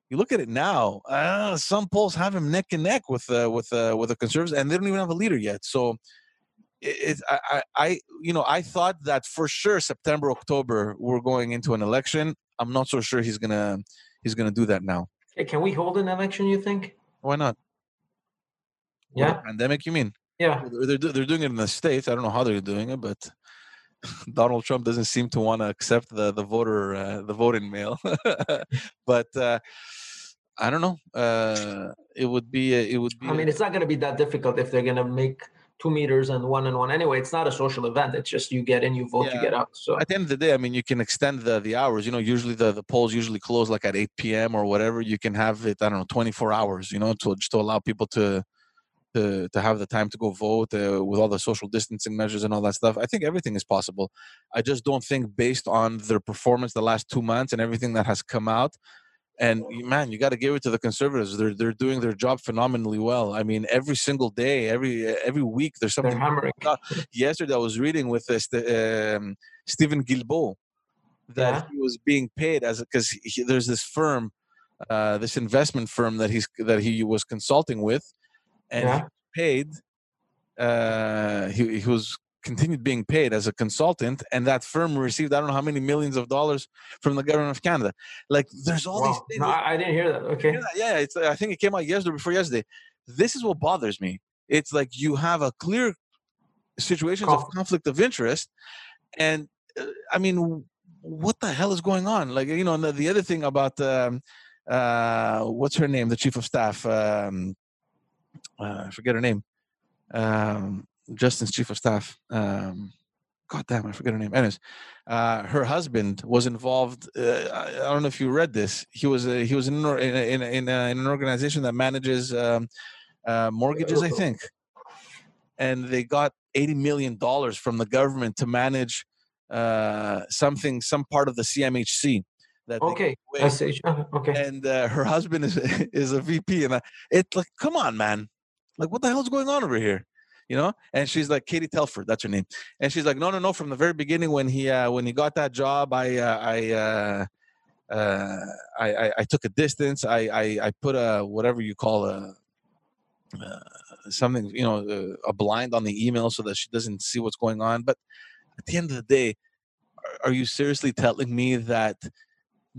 You look at it now. Uh, some polls have him neck and neck with uh, with uh, with the conservatives, and they don't even have a leader yet. So, it, it I, I I you know I thought that for sure September October we're going into an election. I'm not so sure he's gonna he's gonna do that now. Hey, can we hold an election you think Why not? Yeah pandemic, you mean? yeah They're, they're they're doing it in the states. I don't know how they're doing it, but Donald Trump doesn't seem to want to accept the the voter uh, the voting mail. but uh, I don't know. Uh, it would be a- it would be. i mean a- it's not going to be that difficult if they're going to make two meters and one and one anyway it's not a social event it's just you get in you vote you get out so at the end of the day, I mean, you can extend the the hours. You know, usually the the polls usually close like at eight p.m. or whatever. You can have it. I don't know, twenty four hours. You know, to just to allow people to to to have the time to go vote uh, with all the social distancing measures and all that stuff. I think everything is possible. I just don't think based on their performance the last two months and everything that has come out. And man, you got to give it to the conservatives. They're they're doing their job phenomenally well. I mean, every single day, every every week, there's something. Yesterday, I was reading with this, um, Steven Guilbeault that yeah. he was being paid as because there's this firm, uh, this investment firm that he's that he was consulting with, and yeah. paid. Uh, he, he was continued being paid as a consultant, and that firm received I don't know how many millions of dollars from the government of Canada. Like, there's all wow. these things. No, I didn't hear that. Okay. Yeah, yeah, it's. I think it came out yesterday before yesterday. This is what bothers me. It's like you have a clear situations of conflict of interest, and uh, I mean, what the hell is going on? Like, you know, the, the other thing about um, uh, what's her name, the chief of staff. Um, uh, I forget her name. Um, Justin's chief of staff. Um, God damn, I forget her name. Anyways, uh, her husband was involved. Uh, I don't know if you read this. He was uh, he was in in in, in, in, an organization that manages um, uh, mortgages, I think, and they got eighty million dollars from the government to manage uh, something, some part of the CMHC. That okay, I see. Okay, and uh, her husband is is a VP, and it's like, come on, man, like what the hell's going on over here? You know and she's like katie telford that's her name and she's like no no no from the very beginning when he uh when he got that job i uh, i uh uh, I, I, I took a distance. I, I, I put a whatever you call a uh, something, you know, uh, a blind on the email so that she doesn't see what's going on. But at the end of the day, are, are you seriously telling me that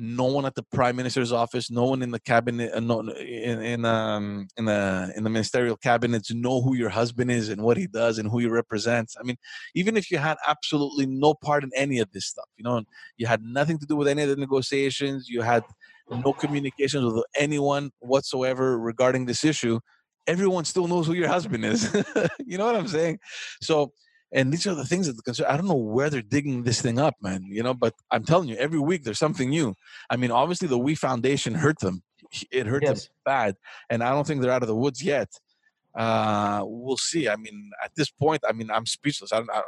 no one at the prime minister's office, no one in the cabinet, uh, no, in in um in the in the ministerial cabinets know who your husband is and what he does and who he represents. I mean, even if you had absolutely no part in any of this stuff, you know, you had nothing to do with any of the negotiations, you had no communications with anyone whatsoever regarding this issue. Everyone still knows who your husband is. you know what I'm saying? So and these are the things that the concern. I don't know where they're digging this thing up, man. You know, but I'm telling you, every week there's something new. I mean, obviously the We Foundation hurt them. It hurt yes. them bad, and I don't think they're out of the woods yet. Uh, we'll see. I mean, at this point, I mean, I'm speechless. I don't. I,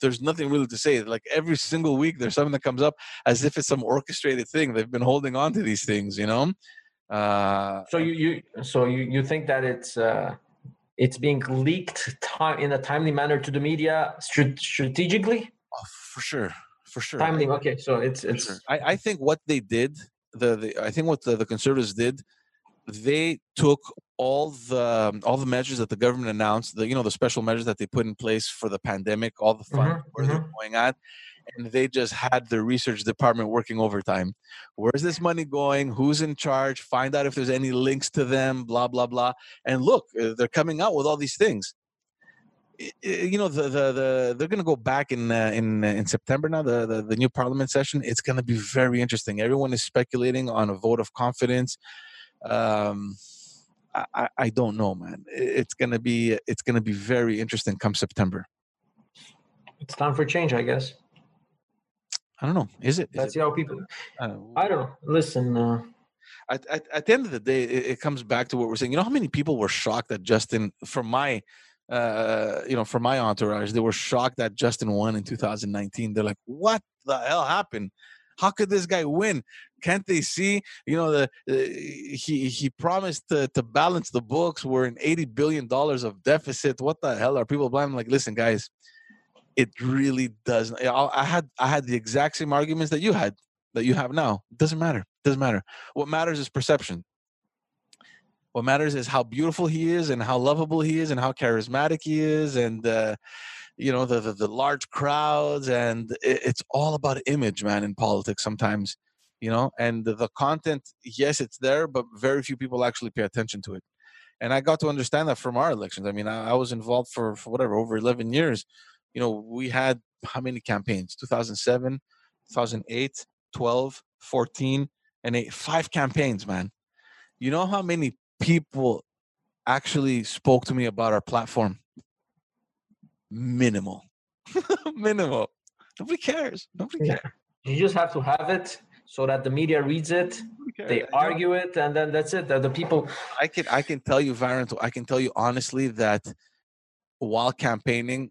there's nothing really to say. Like every single week, there's something that comes up as if it's some orchestrated thing. They've been holding on to these things, you know. Uh, so you you so you you think that it's uh, it's being leaked time in a timely manner to the media strategically oh, for sure for sure timely okay so it's it's sure. I, I think what they did the, the i think what the, the conservatives did they took all the all the measures that the government announced the you know the special measures that they put in place for the pandemic all the fund mm-hmm, where mm-hmm. they're going at and they just had the research department working overtime. Where's this money going? Who's in charge? Find out if there's any links to them, blah, blah, blah. And look, uh, they're coming out with all these things. You know, the, the, the they're going to go back in uh, in uh, in September now. The, the the new Parliament session. It's going to be very interesting. Everyone is speculating on a vote of confidence. Um, I, I don't know, man. It's gonna be it's gonna be very interesting come September. It's time for change, I guess. I don't know. Is it? Is That's it, how people. I don't. I don't know. Listen. Uh, at, at, at, the end of the day, it, it, comes back to what we're saying. You know how many people were shocked that Justin, from my, uh, you know, from my entourage, they were shocked that Justin won in 2019. They're like, "What the hell happened? How could this guy win? Can't they see? You know, the uh, he he promised to, to balance the books. We're in 80 billion dollars of deficit. What the hell are people blaming? Like, listen, guys." It really doesn't. I had I had the exact same arguments that you had that you have now. It doesn't matter. It doesn't matter. What matters is perception. What matters is how beautiful he is and how lovable he is and how charismatic he is and uh, you know the, the, the large crowds and it, it's all about image, man. In politics, sometimes you know, and the, the content. Yes, it's there, but very few people actually pay attention to it. And I got to understand that from our elections. I mean, I, I was involved for, for whatever over eleven years you know, we had how many campaigns? 2007, 2008, 12, 14, and eight, five campaigns, man. You know how many people actually spoke to me about our platform? Minimal. Minimal. Nobody cares. Nobody cares. You just have to have it so that the media reads it they argue it, and then that's it. The, the people. I can I can tell you, Varant. I can tell you honestly that while campaigning,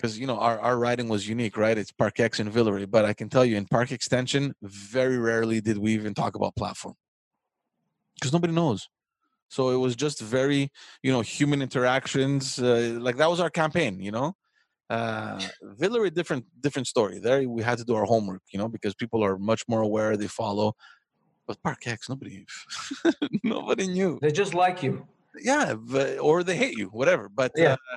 because you know our, our riding was unique, right? It's Park X and Villeray, but I can tell you in Park Extension, very rarely did we even talk about platform because nobody knows. So it was just very, you know, human interactions. Uh, like that was our campaign, you know. Uh, Villeray, different different story. There we had to do our homework, you know, because people are much more aware. They follow. But Park X, nobody, nobody knew. They just like you. Yeah, but, or they hate you, whatever. But yeah. Uh,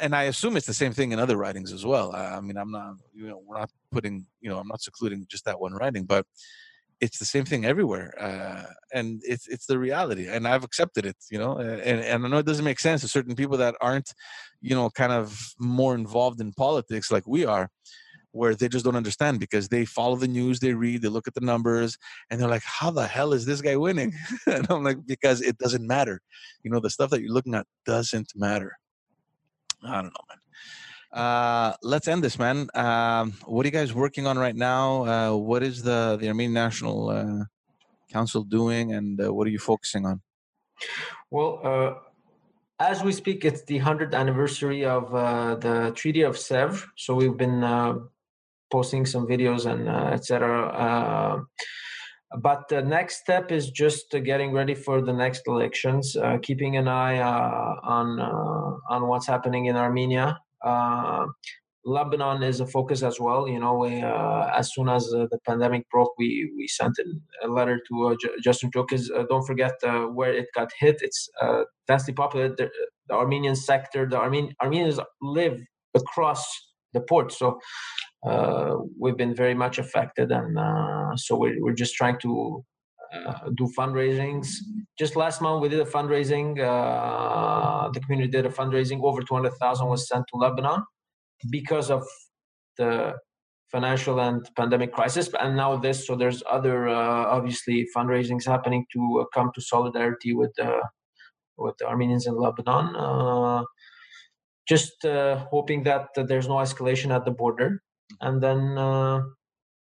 and I assume it's the same thing in other writings as well. I mean, I'm not, you know, we're not putting, you know, I'm not secluding just that one writing, but it's the same thing everywhere, uh, and it's it's the reality, and I've accepted it, you know, and and I know it doesn't make sense to certain people that aren't, you know, kind of more involved in politics like we are, where they just don't understand because they follow the news, they read, they look at the numbers, and they're like, "How the hell is this guy winning?" and I'm like, "Because it doesn't matter, you know, the stuff that you're looking at doesn't matter." I don't know, man. Uh, let's end this, man. Um, what are you guys working on right now? Uh, what is the the Armenian National uh, Council doing, and uh, what are you focusing on? Well, uh, as we speak, it's the hundredth anniversary of uh, the Treaty of Sèvres. So we've been posting some videos and etc but the next step is just uh, getting ready for the next elections, uh, keeping an eye uh, on uh, on what's happening in Armenia. Uh, Lebanon is a focus as well. You know, we, uh, as soon as the pandemic broke, we we sent a letter to J- Justin Jokis. don't forget where it got hit. It's densely populated. The, the, Armenian sector. The Armenian Armenians live across the port, so uh, we've been very much affected, and uh, so we're, we're just trying to uh, do fundraisings. Just last month, we did a fundraising. Uh, the community did a fundraising. Over 200,000 was sent to Lebanon because of the financial and pandemic crisis. And now this, so there's other uh, obviously fundraisings happening to uh, come to solidarity with with the Armenians in Lebanon. Just hoping that there's no escalation at the border and then uh,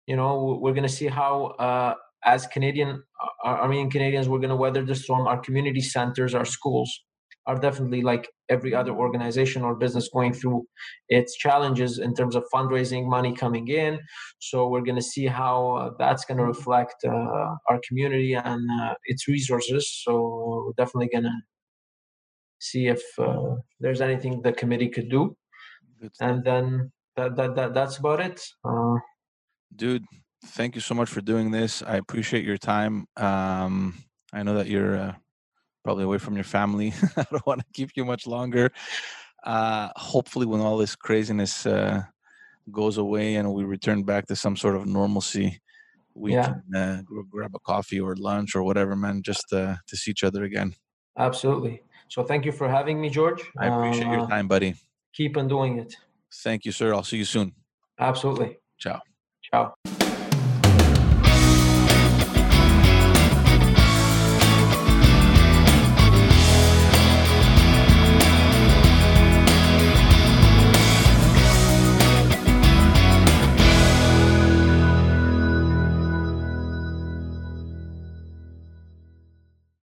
you know we're going to see how uh, as Canadian uh, Armenian Canadians we're going to weather the storm. Our community centers, our schools are definitely like every other organization or business going through its challenges in terms of fundraising, money coming in. So we're going to see how uh, that's going to reflect uh, our community and uh, its resources. So we're definitely going to see if uh, there's anything the committee could do. And then that, that, that that's about it. Uh, Dude, thank you so much for doing this. I appreciate your time. Um, I know that you're uh, probably away from your family. I don't want to keep you much longer. Uh, hopefully, when all this craziness uh, goes away and we return back to some sort of normalcy, we yeah. can uh, grab a coffee or lunch or whatever, man, just uh, to see each other again. Absolutely. So, thank you for having me, George. I appreciate your uh, time, buddy. Keep on doing it. Thank you, sir. I'll see you soon. Absolutely. Ciao. Ciao.